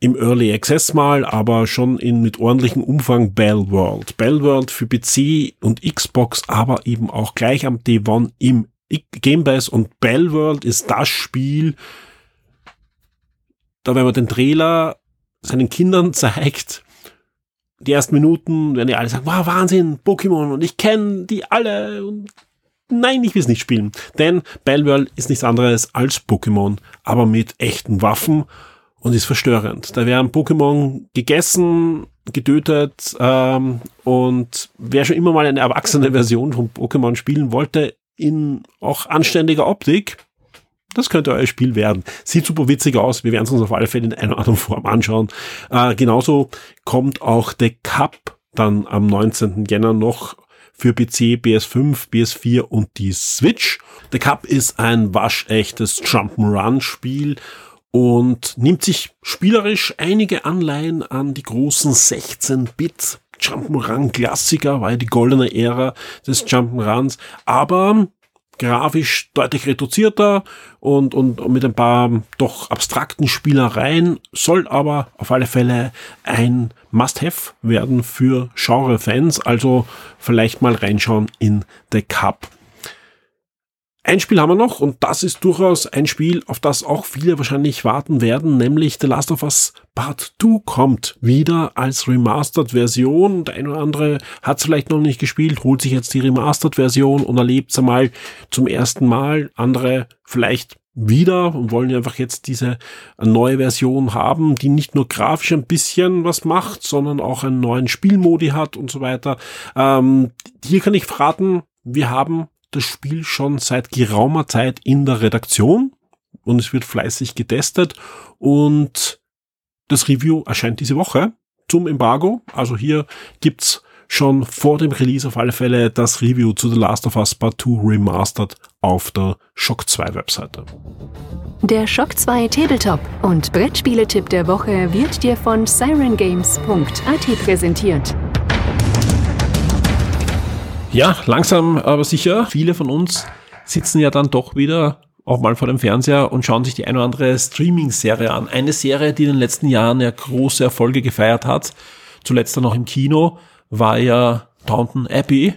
im Early Access mal, aber schon in mit ordentlichem Umfang Bell World. Bell World für PC und Xbox, aber eben auch gleich am D1 im Game Pass und Bell World ist das Spiel, da wenn man den Trailer seinen Kindern zeigt, die ersten Minuten, werden die alle sagen, wow, Wahnsinn, Pokémon und ich kenne die alle und nein, ich will es nicht spielen. Denn Bellworld ist nichts anderes als Pokémon, aber mit echten Waffen und ist verstörend. Da werden Pokémon gegessen, getötet ähm, und wer schon immer mal eine erwachsene Version von Pokémon spielen wollte, in auch anständiger Optik, das könnte euer Spiel werden. Sieht super witzig aus. Wir werden es uns auf alle Fälle in einer anderen Form anschauen. Äh, genauso kommt auch The Cup dann am 19. Jänner noch für PC, PS5, PS4 und die Switch. The Cup ist ein waschechtes Jump'n'Run-Spiel und nimmt sich spielerisch einige Anleihen an die großen 16-Bit Jump'n'Run-Klassiker, war ja die goldene Ära des Jump'n'Runs, aber grafisch deutlich reduzierter und, und mit ein paar doch abstrakten Spielereien, soll aber auf alle Fälle ein Must-Have werden für Genre-Fans, also vielleicht mal reinschauen in The Cup. Ein Spiel haben wir noch und das ist durchaus ein Spiel, auf das auch viele wahrscheinlich warten werden, nämlich The Last of Us Part 2 kommt wieder als Remastered-Version. Der eine oder andere hat es vielleicht noch nicht gespielt, holt sich jetzt die Remastered-Version und erlebt es einmal zum ersten Mal. Andere vielleicht wieder und wollen einfach jetzt diese neue Version haben, die nicht nur grafisch ein bisschen was macht, sondern auch einen neuen Spielmodi hat und so weiter. Ähm, hier kann ich verraten, wir haben das Spiel schon seit geraumer Zeit in der Redaktion und es wird fleißig getestet und das Review erscheint diese Woche zum Embargo. Also hier gibt's schon vor dem Release auf alle Fälle das Review zu The Last of Us Part 2 Remastered auf der Shock 2 Webseite. Der Shock 2 Tabletop und Brettspieletipp der Woche wird dir von sirengames.at präsentiert. Ja, langsam aber sicher. Viele von uns sitzen ja dann doch wieder auch mal vor dem Fernseher und schauen sich die eine oder andere Streaming-Serie an. Eine Serie, die in den letzten Jahren ja große Erfolge gefeiert hat, zuletzt dann auch im Kino, war ja Downton Abbey.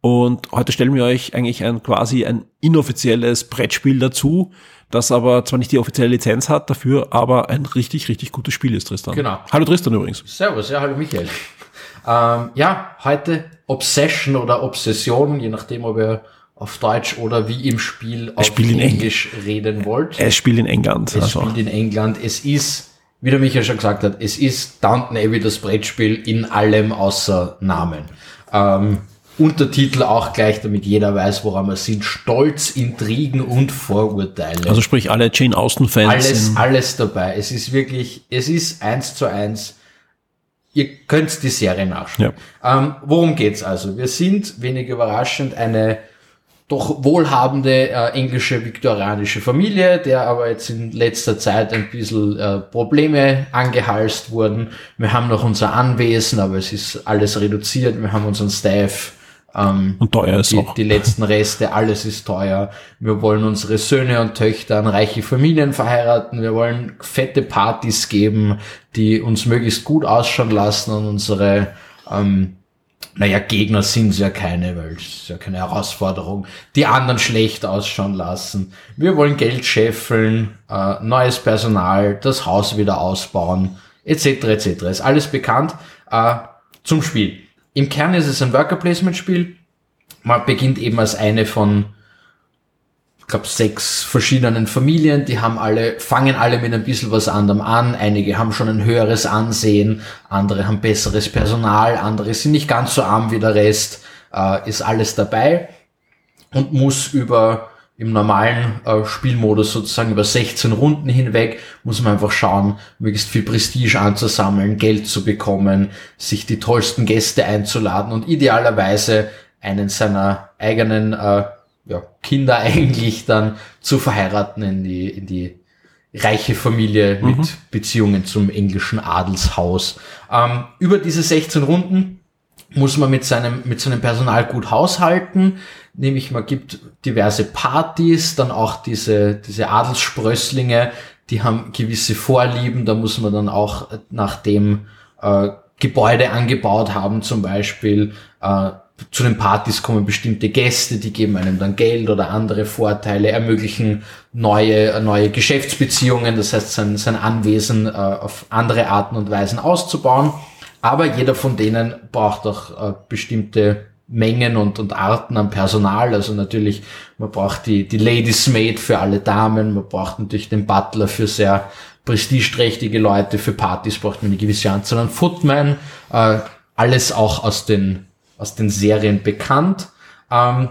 Und heute stellen wir euch eigentlich ein quasi ein inoffizielles Brettspiel dazu, das aber zwar nicht die offizielle Lizenz hat, dafür aber ein richtig, richtig gutes Spiel ist, Tristan. Genau. Hallo Tristan übrigens. Servus, ja, hallo Michael. Ähm, ja, heute Obsession oder Obsession, je nachdem, ob ihr auf Deutsch oder wie im Spiel auf spielt in Englisch reden wollt. Es spielt in England. Es also. spielt in England. Es ist, wie der Michael schon gesagt hat, es ist Downton Abbey das Brettspiel in allem außer Namen. Ähm, Untertitel auch gleich, damit jeder weiß, woran wir sind. Stolz, Intrigen und Vorurteile. Also sprich alle Jane Austen-Fans. alles, alles dabei. Es ist wirklich, es ist eins zu eins. Ihr könnt die Serie nachschauen. Ja. Ähm, worum geht's also? Wir sind, wenig überraschend, eine doch wohlhabende äh, englische viktorianische Familie, der aber jetzt in letzter Zeit ein bisschen äh, Probleme angehalst wurden. Wir haben noch unser Anwesen, aber es ist alles reduziert. Wir haben unseren Staff. Ähm, Und teuer ist die, auch. die letzten Reste, alles ist teuer. Wir wollen unsere Söhne und Töchter an reiche Familien verheiraten. Wir wollen fette Partys geben, die uns möglichst gut ausschauen lassen und unsere ähm, naja, Gegner sind ja keine, weil es ist ja keine Herausforderung, die anderen schlecht ausschauen lassen. Wir wollen Geld scheffeln, äh, neues Personal, das Haus wieder ausbauen, etc. etc. Ist alles bekannt äh, zum Spiel. Im Kern ist es ein Worker Placement Spiel. Man beginnt eben als eine von ich glaube, sechs verschiedenen Familien, die haben alle, fangen alle mit ein bisschen was anderem an. Einige haben schon ein höheres Ansehen, andere haben besseres Personal, andere sind nicht ganz so arm wie der Rest, äh, ist alles dabei und muss über im normalen äh, Spielmodus sozusagen über 16 Runden hinweg, muss man einfach schauen, möglichst viel Prestige anzusammeln, Geld zu bekommen, sich die tollsten Gäste einzuladen und idealerweise einen seiner eigenen äh, ja, Kinder eigentlich dann zu verheiraten in die, in die reiche Familie mit Beziehungen zum englischen Adelshaus. Ähm, über diese 16 Runden muss man mit seinem, mit seinem Personal gut haushalten. Nämlich man gibt diverse Partys, dann auch diese, diese Adelssprösslinge, die haben gewisse Vorlieben, da muss man dann auch nach dem äh, Gebäude angebaut haben, zum Beispiel äh, zu den Partys kommen bestimmte Gäste, die geben einem dann Geld oder andere Vorteile, ermöglichen neue, neue Geschäftsbeziehungen, das heißt sein, sein Anwesen äh, auf andere Arten und Weisen auszubauen. Aber jeder von denen braucht auch äh, bestimmte Mengen und, und Arten an Personal. Also natürlich, man braucht die, die Ladies Maid für alle Damen, man braucht natürlich den Butler für sehr prestigeträchtige Leute, für Partys braucht man eine gewisse Anzahl an Footmen, äh, alles auch aus den aus den Serien bekannt. Ähm,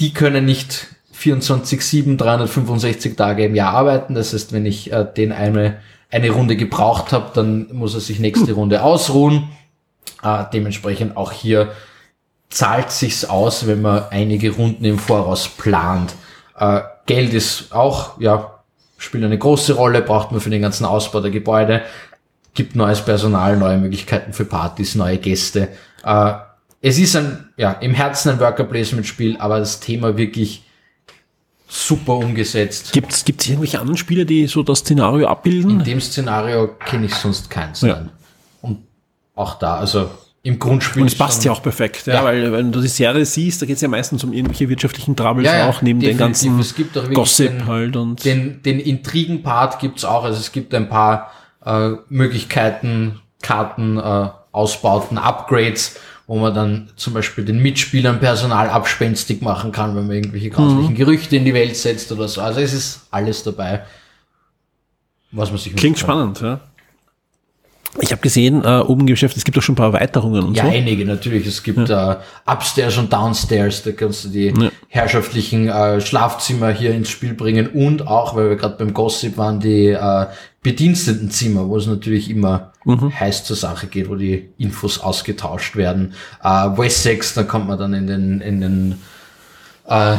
die können nicht 24-7, 365 Tage im Jahr arbeiten. Das heißt, wenn ich äh, den eine, eine Runde gebraucht habe, dann muss er sich nächste Runde ausruhen. Äh, dementsprechend auch hier zahlt sich's aus, wenn man einige Runden im Voraus plant. Äh, Geld ist auch, ja, spielt eine große Rolle, braucht man für den ganzen Ausbau der Gebäude, gibt neues Personal, neue Möglichkeiten für Partys, neue Gäste. Äh, es ist ein, ja, im Herzen ein Worker Placement Spiel, aber das Thema wirklich super umgesetzt. Gibt es irgendwelche anderen Spiele, die so das Szenario abbilden? In dem Szenario kenne ich sonst keins. Ja. Und auch da, also im Grundspiel. Und es passt ja auch perfekt, ja, ja, weil wenn du die Serie siehst, da geht es ja meistens um irgendwelche wirtschaftlichen Troubles ja, auch, neben den ganzen es gibt auch Gossip den, halt und. Den, den Intrigen-Part gibt's auch, also es gibt ein paar äh, Möglichkeiten, Karten, äh, Ausbauten, Upgrades, wo man dann zum Beispiel den Mitspielern Personal abspenstig machen kann, wenn man irgendwelche grauslichen mhm. Gerüchte in die Welt setzt oder so. Also es ist alles dabei, was man sich Klingt spannend, ja. Ich habe gesehen, äh, oben im Geschäft, es gibt auch schon ein paar Erweiterungen und ja, so. Ja, einige natürlich. Es gibt ja. äh, Upstairs und Downstairs, da kannst du die ja. herrschaftlichen äh, Schlafzimmer hier ins Spiel bringen und auch, weil wir gerade beim Gossip waren, die äh, Bedienstetenzimmer, wo es natürlich immer mhm. heiß zur Sache geht, wo die Infos ausgetauscht werden. Äh, Wessex, da kommt man dann in den, in den äh,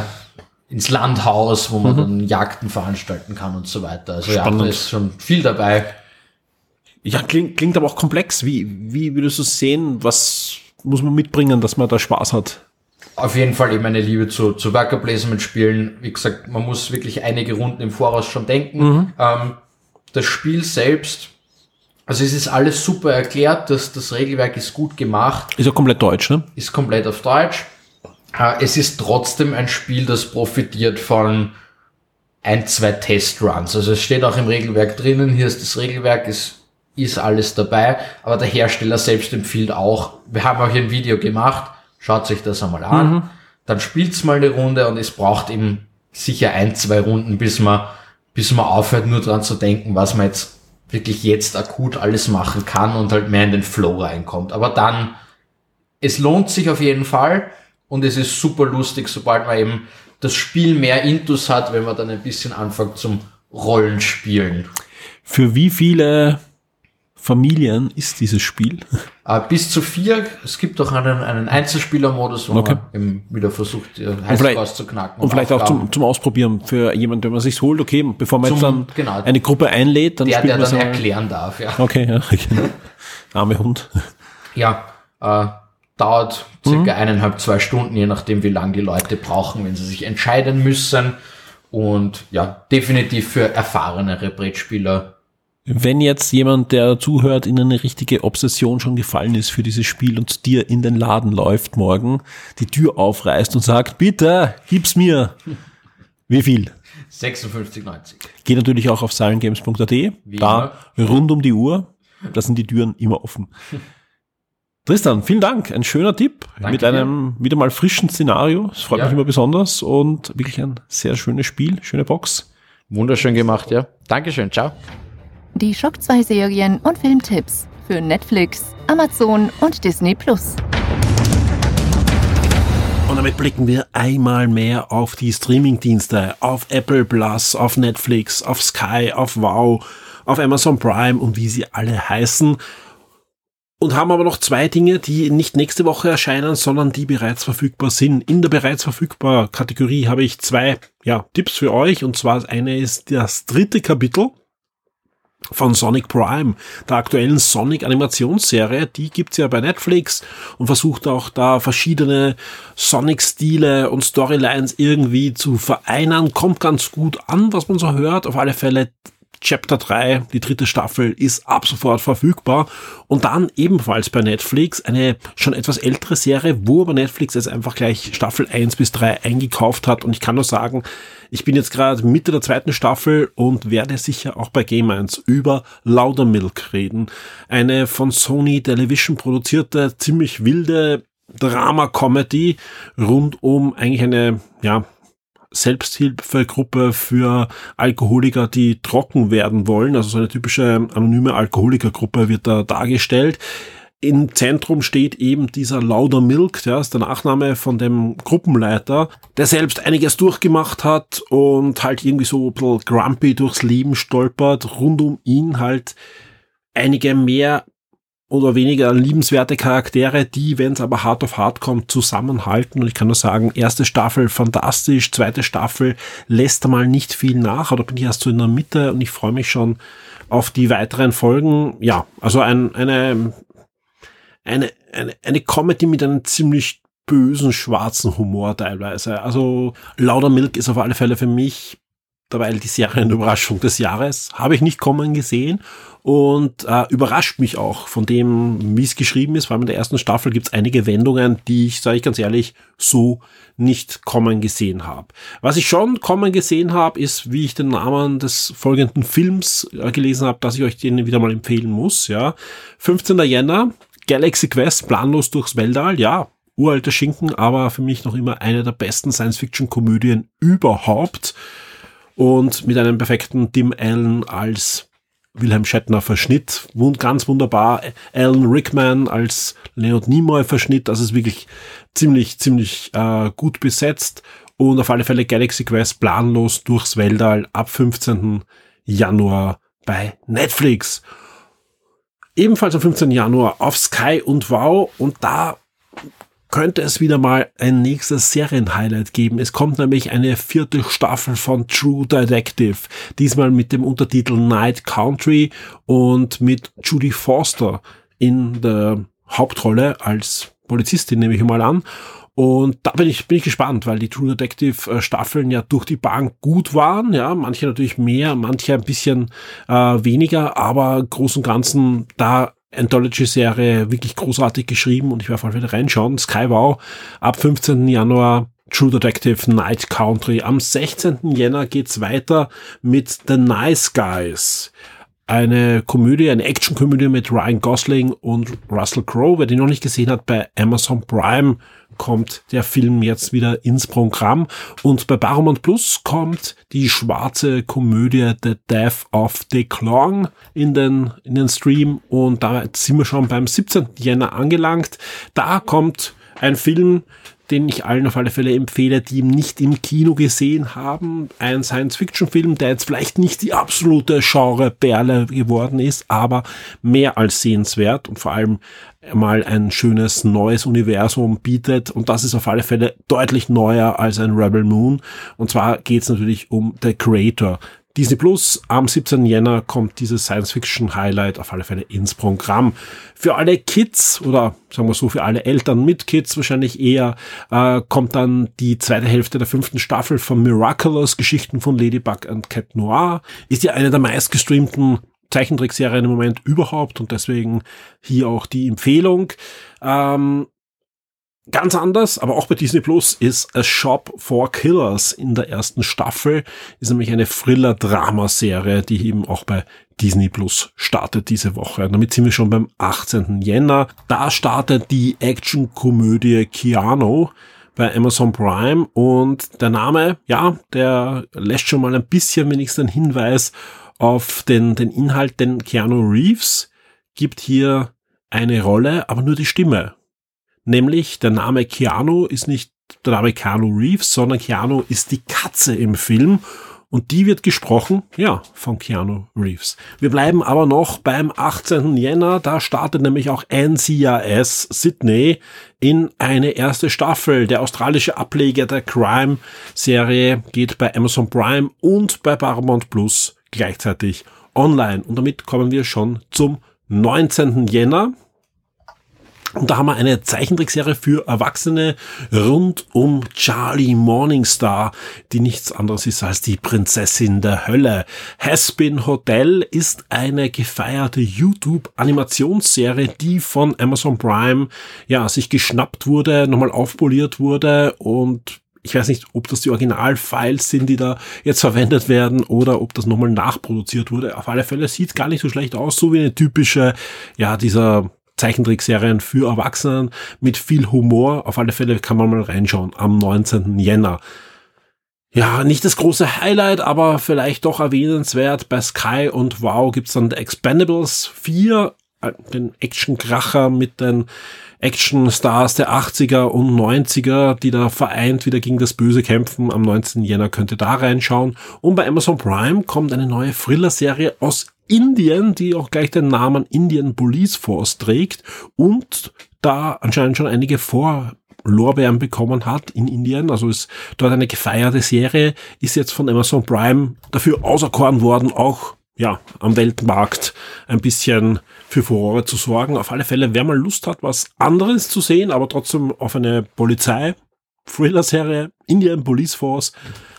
ins Landhaus, wo man mhm. dann Jagden veranstalten kann und so weiter. Also Spannend. ja, da ist schon viel dabei. Ja, klingt, klingt aber auch komplex. Wie, wie würdest du sehen, was muss man mitbringen, dass man da Spaß hat? Auf jeden Fall eben eine Liebe zu, zu Worker Placement Spielen. Wie gesagt, man muss wirklich einige Runden im Voraus schon denken. Mhm. Ähm, das Spiel selbst, also es ist alles super erklärt, das, das Regelwerk ist gut gemacht. Ist ja komplett deutsch, ne? Ist komplett auf Deutsch. Äh, es ist trotzdem ein Spiel, das profitiert von ein, zwei Testruns. Also es steht auch im Regelwerk drinnen, hier ist das Regelwerk, ist ist alles dabei, aber der Hersteller selbst empfiehlt auch, wir haben auch ein Video gemacht, schaut sich das einmal an, mhm. dann spielt's mal eine Runde und es braucht eben sicher ein, zwei Runden, bis man, bis man aufhört, nur dran zu denken, was man jetzt wirklich jetzt akut alles machen kann und halt mehr in den Flow reinkommt. Aber dann, es lohnt sich auf jeden Fall und es ist super lustig, sobald man eben das Spiel mehr Intus hat, wenn man dann ein bisschen anfängt zum Rollenspielen. Für wie viele Familien ist dieses Spiel? Uh, bis zu vier. Es gibt auch einen, einen Einzelspielermodus, wo okay. man wieder versucht, äh, Highscores zu knacken. Und, und vielleicht auch zum, zum Ausprobieren für jemanden, wenn man sich holt, okay, bevor man zum, jetzt dann genau, eine Gruppe einlädt, dann der, spielt der man dann erklären darf, ja. Okay, ja. Genau. Arme Hund. Ja, äh, dauert circa mhm. eineinhalb, zwei Stunden, je nachdem, wie lange die Leute brauchen, wenn sie sich entscheiden müssen. Und ja, definitiv für erfahrenere Brettspieler wenn jetzt jemand, der zuhört, in eine richtige Obsession schon gefallen ist für dieses Spiel und dir in den Laden läuft morgen, die Tür aufreißt und sagt, bitte, gib's mir. Wie viel? 56,90. Geht natürlich auch auf silengames.at. Da immer. rund um die Uhr. Da sind die Türen immer offen. Tristan, vielen Dank. Ein schöner Tipp Danke mit einem dir. wieder mal frischen Szenario. Das freut ja. mich immer besonders und wirklich ein sehr schönes Spiel, schöne Box. Wunderschön gemacht, ja. Dankeschön. Ciao die Shock 2 Serien und Filmtipps für Netflix, Amazon und Disney Plus. Und damit blicken wir einmal mehr auf die Streamingdienste, auf Apple Plus, auf Netflix, auf Sky, auf Wow, auf Amazon Prime und wie sie alle heißen. Und haben aber noch zwei Dinge, die nicht nächste Woche erscheinen, sondern die bereits verfügbar sind. In der bereits verfügbar Kategorie habe ich zwei ja, Tipps für euch. Und zwar das eine ist das dritte Kapitel von Sonic Prime, der aktuellen Sonic Animationsserie. Die gibt's ja bei Netflix und versucht auch da verschiedene Sonic-Stile und Storylines irgendwie zu vereinen. Kommt ganz gut an, was man so hört. Auf alle Fälle Chapter 3, die dritte Staffel, ist ab sofort verfügbar. Und dann ebenfalls bei Netflix eine schon etwas ältere Serie, wo aber Netflix jetzt einfach gleich Staffel 1 bis 3 eingekauft hat. Und ich kann nur sagen, ich bin jetzt gerade Mitte der zweiten Staffel und werde sicher auch bei Game 1 über Laudermilk reden. Eine von Sony Television produzierte, ziemlich wilde Drama-Comedy rund um eigentlich eine, ja, Selbsthilfegruppe für Alkoholiker, die trocken werden wollen. Also so eine typische anonyme Alkoholikergruppe wird da dargestellt. Im Zentrum steht eben dieser Lauder Milk, der ist der Nachname von dem Gruppenleiter, der selbst einiges durchgemacht hat und halt irgendwie so ein bisschen grumpy durchs Leben stolpert, rund um ihn halt einige mehr oder weniger liebenswerte Charaktere, die, wenn es aber hart auf hart kommt, zusammenhalten. Und ich kann nur sagen, erste Staffel fantastisch, zweite Staffel lässt einmal nicht viel nach, oder bin ich erst so in der Mitte und ich freue mich schon auf die weiteren Folgen. Ja, also ein, eine, eine, eine, eine Comedy mit einem ziemlich bösen, schwarzen Humor teilweise. Also Lauder Milk ist auf alle Fälle für mich dabei die Serienüberraschung des Jahres. Habe ich nicht kommen gesehen und äh, überrascht mich auch von dem, wie es geschrieben ist. Vor allem in der ersten Staffel gibt es einige Wendungen, die ich, sage ich ganz ehrlich, so nicht kommen gesehen habe. Was ich schon kommen gesehen habe, ist, wie ich den Namen des folgenden Films äh, gelesen habe, dass ich euch den wieder mal empfehlen muss. Ja, 15. Jänner, Galaxy Quest, planlos durchs Weltall. Ja, uralter Schinken, aber für mich noch immer eine der besten Science-Fiction-Komödien überhaupt. Und mit einem perfekten Tim Allen als Wilhelm Shatner Verschnitt, ganz wunderbar. Alan Rickman als Leonard Nimoy Verschnitt, das ist wirklich ziemlich, ziemlich äh, gut besetzt. Und auf alle Fälle Galaxy Quest planlos durchs Weltall ab 15. Januar bei Netflix. Ebenfalls am 15. Januar auf Sky und Wow und da könnte es wieder mal ein nächstes Serienhighlight geben. Es kommt nämlich eine vierte Staffel von True Detective. Diesmal mit dem Untertitel Night Country und mit Judy Foster in der Hauptrolle als Polizistin, nehme ich mal an. Und da bin ich, bin ich gespannt, weil die True Detective äh, Staffeln ja durch die Bank gut waren. Ja, manche natürlich mehr, manche ein bisschen äh, weniger, aber groß und ganzen da Anthology-Serie wirklich großartig geschrieben und ich werde voll wieder reinschauen. Sky Wow ab 15. Januar True Detective Night Country. Am 16. Jänner geht's weiter mit The Nice Guys. Eine Komödie, eine Actionkomödie mit Ryan Gosling und Russell Crowe. Wer die noch nicht gesehen hat, bei Amazon Prime kommt der Film jetzt wieder ins Programm. Und bei Paramount Plus kommt die schwarze Komödie The Death of the Clong in den, in den Stream. Und da sind wir schon beim 17. Jänner angelangt. Da kommt ein Film, den ich allen auf alle Fälle empfehle, die ihn nicht im Kino gesehen haben. Ein Science-Fiction-Film, der jetzt vielleicht nicht die absolute Genre-Perle geworden ist, aber mehr als sehenswert und vor allem mal ein schönes neues Universum bietet. Und das ist auf alle Fälle deutlich neuer als ein Rebel Moon. Und zwar geht es natürlich um The Creator. Disney Plus am 17. Jänner kommt dieses Science-Fiction-Highlight auf alle Fälle ins Programm. Für alle Kids oder sagen wir so für alle Eltern mit Kids wahrscheinlich eher äh, kommt dann die zweite Hälfte der fünften Staffel von Miraculous Geschichten von Ladybug und Cat Noir. Ist ja eine der meistgestreamten Zeichentrickserien im Moment überhaupt und deswegen hier auch die Empfehlung. Ähm, ganz anders, aber auch bei Disney Plus ist A Shop for Killers in der ersten Staffel. Ist nämlich eine Thriller-Drama-Serie, die eben auch bei Disney Plus startet diese Woche. damit sind wir schon beim 18. Jänner. Da startet die Action-Komödie Keanu bei Amazon Prime und der Name, ja, der lässt schon mal ein bisschen wenigstens einen Hinweis auf den, den Inhalt, denn Keanu Reeves gibt hier eine Rolle, aber nur die Stimme. Nämlich der Name Keanu ist nicht der Name Keanu Reeves, sondern Keanu ist die Katze im Film und die wird gesprochen, ja, von Keanu Reeves. Wir bleiben aber noch beim 18. Jänner. Da startet nämlich auch NCIS Sydney in eine erste Staffel. Der australische Ableger der Crime-Serie geht bei Amazon Prime und bei Paramount Plus gleichzeitig online. Und damit kommen wir schon zum 19. Jänner. Und da haben wir eine Zeichentrickserie für Erwachsene rund um Charlie Morningstar, die nichts anderes ist als die Prinzessin der Hölle. Haspin Hotel ist eine gefeierte YouTube-Animationsserie, die von Amazon Prime ja sich geschnappt wurde, nochmal aufpoliert wurde und ich weiß nicht, ob das die Originalfiles sind, die da jetzt verwendet werden oder ob das nochmal nachproduziert wurde. Auf alle Fälle sieht gar nicht so schlecht aus, so wie eine typische, ja, dieser Zeichentrickserien für Erwachsenen mit viel Humor. Auf alle Fälle kann man mal reinschauen am 19. Jänner. Ja, nicht das große Highlight, aber vielleicht doch erwähnenswert. Bei Sky und Wow gibt's dann The Expendables 4, äh, den Action-Kracher mit den Action-Stars der 80er und 90er, die da vereint wieder gegen das Böse kämpfen. Am 19. Jänner könnt ihr da reinschauen. Und bei Amazon Prime kommt eine neue Thriller-Serie aus Indien, die auch gleich den Namen Indian Police Force trägt und da anscheinend schon einige Vorlorbeeren bekommen hat in Indien. Also ist dort eine gefeierte Serie, ist jetzt von Amazon Prime dafür auserkoren worden, auch ja, am Weltmarkt ein bisschen für Furore zu sorgen. Auf alle Fälle, wer mal Lust hat, was anderes zu sehen, aber trotzdem auf eine Polizei, Thriller-Serie, Indian Police Force,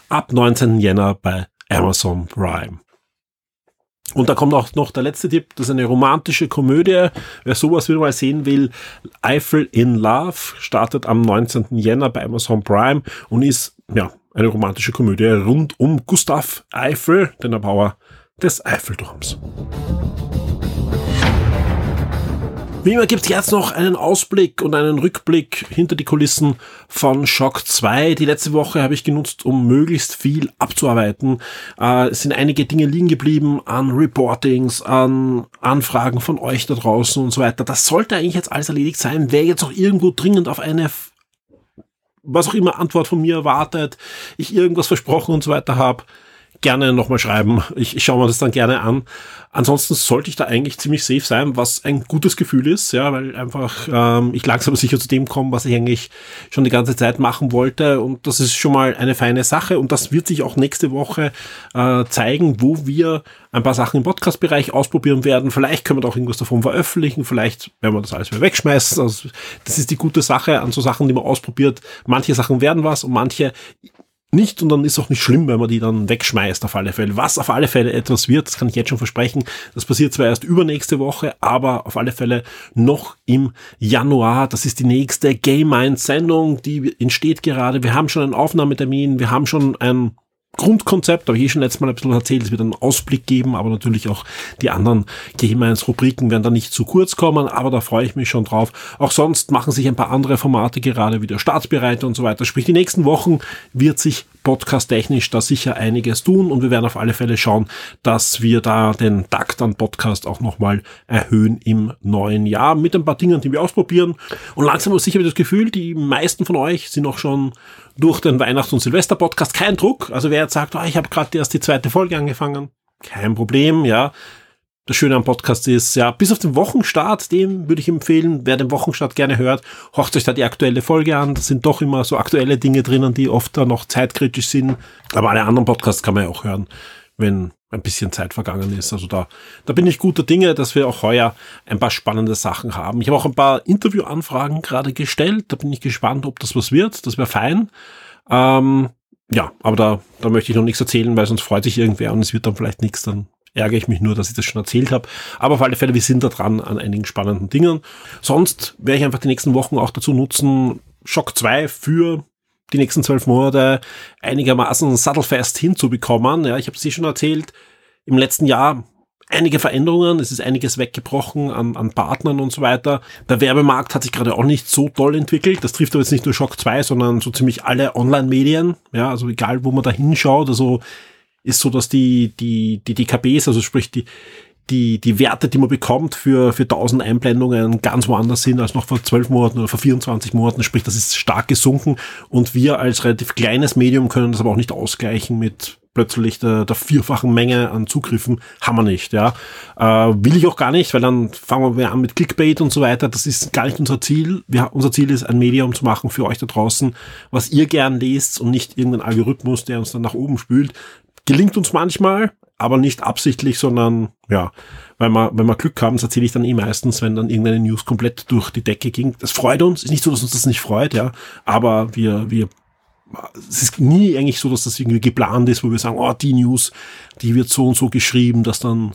ab 19. Jänner bei Amazon Prime. Und da kommt auch noch der letzte Tipp, das ist eine romantische Komödie. Wer sowas wieder mal sehen will, Eiffel in Love startet am 19. Jänner bei Amazon Prime und ist ja eine romantische Komödie rund um Gustav Eiffel, den Erbauer des Eiffelturms. Wie immer gibt es jetzt noch einen Ausblick und einen Rückblick hinter die Kulissen von Shock 2. Die letzte Woche habe ich genutzt, um möglichst viel abzuarbeiten. Äh, es sind einige Dinge liegen geblieben an Reportings, an Anfragen von euch da draußen und so weiter. Das sollte eigentlich jetzt alles erledigt sein. Wer jetzt auch irgendwo dringend auf eine was auch immer Antwort von mir erwartet, ich irgendwas versprochen und so weiter habe, gerne nochmal schreiben. Ich, ich schaue mir das dann gerne an. Ansonsten sollte ich da eigentlich ziemlich safe sein, was ein gutes Gefühl ist, ja, weil einfach ähm, ich langsam sicher zu dem komme, was ich eigentlich schon die ganze Zeit machen wollte. Und das ist schon mal eine feine Sache. Und das wird sich auch nächste Woche äh, zeigen, wo wir ein paar Sachen im Podcast-Bereich ausprobieren werden. Vielleicht können wir da auch irgendwas davon veröffentlichen. Vielleicht werden wir das alles wieder wegschmeißen. Also, das ist die gute Sache an so Sachen, die man ausprobiert. Manche Sachen werden was und manche nicht und dann ist auch nicht schlimm, wenn man die dann wegschmeißt auf alle Fälle. Was auf alle Fälle etwas wird, das kann ich jetzt schon versprechen. Das passiert zwar erst übernächste Woche, aber auf alle Fälle noch im Januar. Das ist die nächste Game Mind Sendung, die entsteht gerade. Wir haben schon einen Aufnahmetermin, wir haben schon ein Grundkonzept, habe ich eh schon letztes Mal ein bisschen erzählt, es wird einen Ausblick geben, aber natürlich auch die anderen Game-1-Rubriken werden da nicht zu kurz kommen, aber da freue ich mich schon drauf. Auch sonst machen sich ein paar andere Formate gerade wieder Startbereiter und so weiter. Sprich, die nächsten Wochen wird sich podcast-technisch da sicher einiges tun und wir werden auf alle Fälle schauen, dass wir da den Takt an Podcast auch nochmal erhöhen im neuen Jahr mit ein paar Dingen, die wir ausprobieren. Und langsam aber sicher habe ich das Gefühl, die meisten von euch sind auch schon durch den Weihnachts- und Silvester-Podcast. Kein Druck. Also wer jetzt sagt, oh, ich habe gerade erst die zweite Folge angefangen, kein Problem, ja. Das Schöne am Podcast ist, ja, bis auf den Wochenstart, dem würde ich empfehlen, wer den Wochenstart gerne hört, horcht euch da die aktuelle Folge an. Da sind doch immer so aktuelle Dinge drinnen, die oft da noch zeitkritisch sind. Aber alle anderen Podcasts kann man ja auch hören, wenn ein bisschen Zeit vergangen ist. Also da, da bin ich guter Dinge, dass wir auch heuer ein paar spannende Sachen haben. Ich habe auch ein paar Interviewanfragen gerade gestellt. Da bin ich gespannt, ob das was wird. Das wäre fein. Ähm, ja, aber da, da möchte ich noch nichts erzählen, weil sonst freut sich irgendwer und es wird dann vielleicht nichts. Dann ärgere ich mich nur, dass ich das schon erzählt habe. Aber auf alle Fälle, wir sind da dran an einigen spannenden Dingen. Sonst werde ich einfach die nächsten Wochen auch dazu nutzen, Shock 2 für die nächsten zwölf Monate einigermaßen sattelfest hinzubekommen. Ja, ich habe es schon erzählt, im letzten Jahr einige Veränderungen, es ist einiges weggebrochen an, an Partnern und so weiter. Der Werbemarkt hat sich gerade auch nicht so toll entwickelt. Das trifft aber jetzt nicht nur Shock 2, sondern so ziemlich alle Online-Medien. Ja, also egal, wo man da hinschaut, also ist so, dass die, die, die DKBs, also sprich die, die, die Werte, die man bekommt für, für 1000 Einblendungen ganz woanders sind als noch vor 12 Monaten oder vor 24 Monaten. Sprich, das ist stark gesunken und wir als relativ kleines Medium können das aber auch nicht ausgleichen mit plötzlich der, der vierfachen Menge an Zugriffen. Haben wir nicht, ja. Äh, will ich auch gar nicht, weil dann fangen wir an mit Clickbait und so weiter. Das ist gar nicht unser Ziel. Wir, unser Ziel ist, ein Medium zu machen für euch da draußen, was ihr gern lest und nicht irgendein Algorithmus, der uns dann nach oben spült. Gelingt uns manchmal, aber nicht absichtlich, sondern ja, weil wir, wenn wir Glück haben, das erzähle ich dann eh meistens, wenn dann irgendeine News komplett durch die Decke ging. Das freut uns, ist nicht so, dass uns das nicht freut, ja, aber wir, wir, es ist nie eigentlich so, dass das irgendwie geplant ist, wo wir sagen, oh, die News, die wird so und so geschrieben, dass dann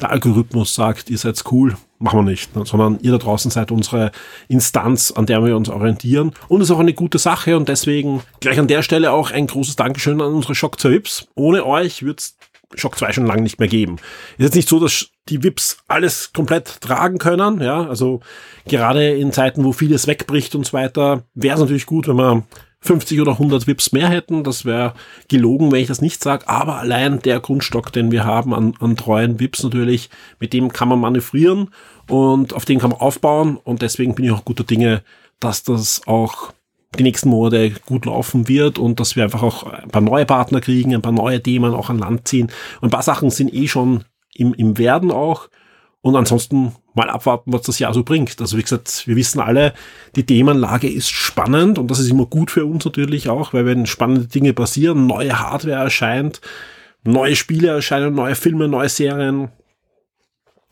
der Algorithmus sagt, ihr seid cool, machen wir nicht, ne? sondern ihr da draußen seid unsere Instanz, an der wir uns orientieren. Und ist auch eine gute Sache und deswegen gleich an der Stelle auch ein großes Dankeschön an unsere Shock 2 Vips. Ohne euch wird's Shock 2 schon lange nicht mehr geben. Ist jetzt nicht so, dass die VIPs alles komplett tragen können, ja, also gerade in Zeiten, wo vieles wegbricht und so weiter, wäre es natürlich gut, wenn wir 50 oder 100 VIPs mehr hätten. Das wäre gelogen, wenn ich das nicht sage. Aber allein der Grundstock, den wir haben an, an treuen VIPs natürlich, mit dem kann man manövrieren und auf den kann man aufbauen. Und deswegen bin ich auch guter Dinge, dass das auch die nächsten Monate gut laufen wird und dass wir einfach auch ein paar neue Partner kriegen, ein paar neue Themen auch an Land ziehen. Und ein paar Sachen sind eh schon im, im Werden auch. Und ansonsten mal abwarten, was das Jahr so bringt. Also wie gesagt, wir wissen alle, die Themenlage ist spannend und das ist immer gut für uns natürlich auch, weil wenn spannende Dinge passieren, neue Hardware erscheint, neue Spiele erscheinen, neue Filme, neue Serien.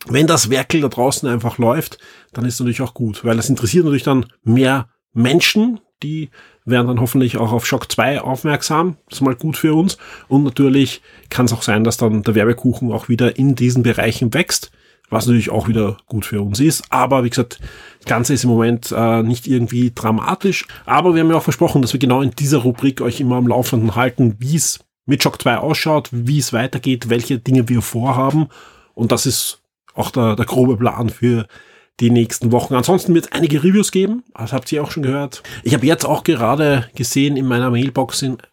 Wenn das Werkel da draußen einfach läuft, dann ist natürlich auch gut, weil das interessiert natürlich dann mehr Menschen, die werden dann hoffentlich auch auf Shock 2 aufmerksam. Das ist mal gut für uns. Und natürlich kann es auch sein, dass dann der Werbekuchen auch wieder in diesen Bereichen wächst was natürlich auch wieder gut für uns ist. Aber wie gesagt, das Ganze ist im Moment äh, nicht irgendwie dramatisch. Aber wir haben ja auch versprochen, dass wir genau in dieser Rubrik euch immer am Laufenden halten, wie es mit Shock 2 ausschaut, wie es weitergeht, welche Dinge wir vorhaben. Und das ist auch der, der grobe Plan für die nächsten Wochen. Ansonsten wird es einige Reviews geben, das habt ihr auch schon gehört. Ich habe jetzt auch gerade gesehen in meiner Mailbox sind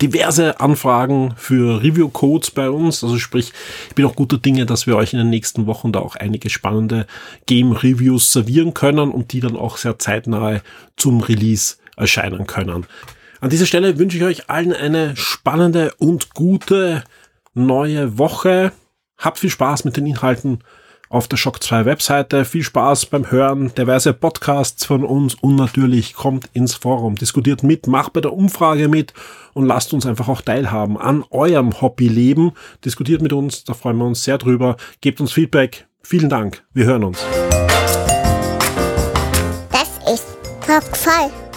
diverse Anfragen für Review-Codes bei uns. Also sprich, ich bin auch guter Dinge, dass wir euch in den nächsten Wochen da auch einige spannende Game-Reviews servieren können und die dann auch sehr zeitnahe zum Release erscheinen können. An dieser Stelle wünsche ich euch allen eine spannende und gute neue Woche. Habt viel Spaß mit den Inhalten auf der Shock 2 Webseite. Viel Spaß beim Hören diverse Podcasts von uns und natürlich kommt ins Forum, diskutiert mit, macht bei der Umfrage mit und lasst uns einfach auch teilhaben an eurem Hobbyleben. Diskutiert mit uns, da freuen wir uns sehr drüber. Gebt uns Feedback. Vielen Dank. Wir hören uns. Das ist Talk voll.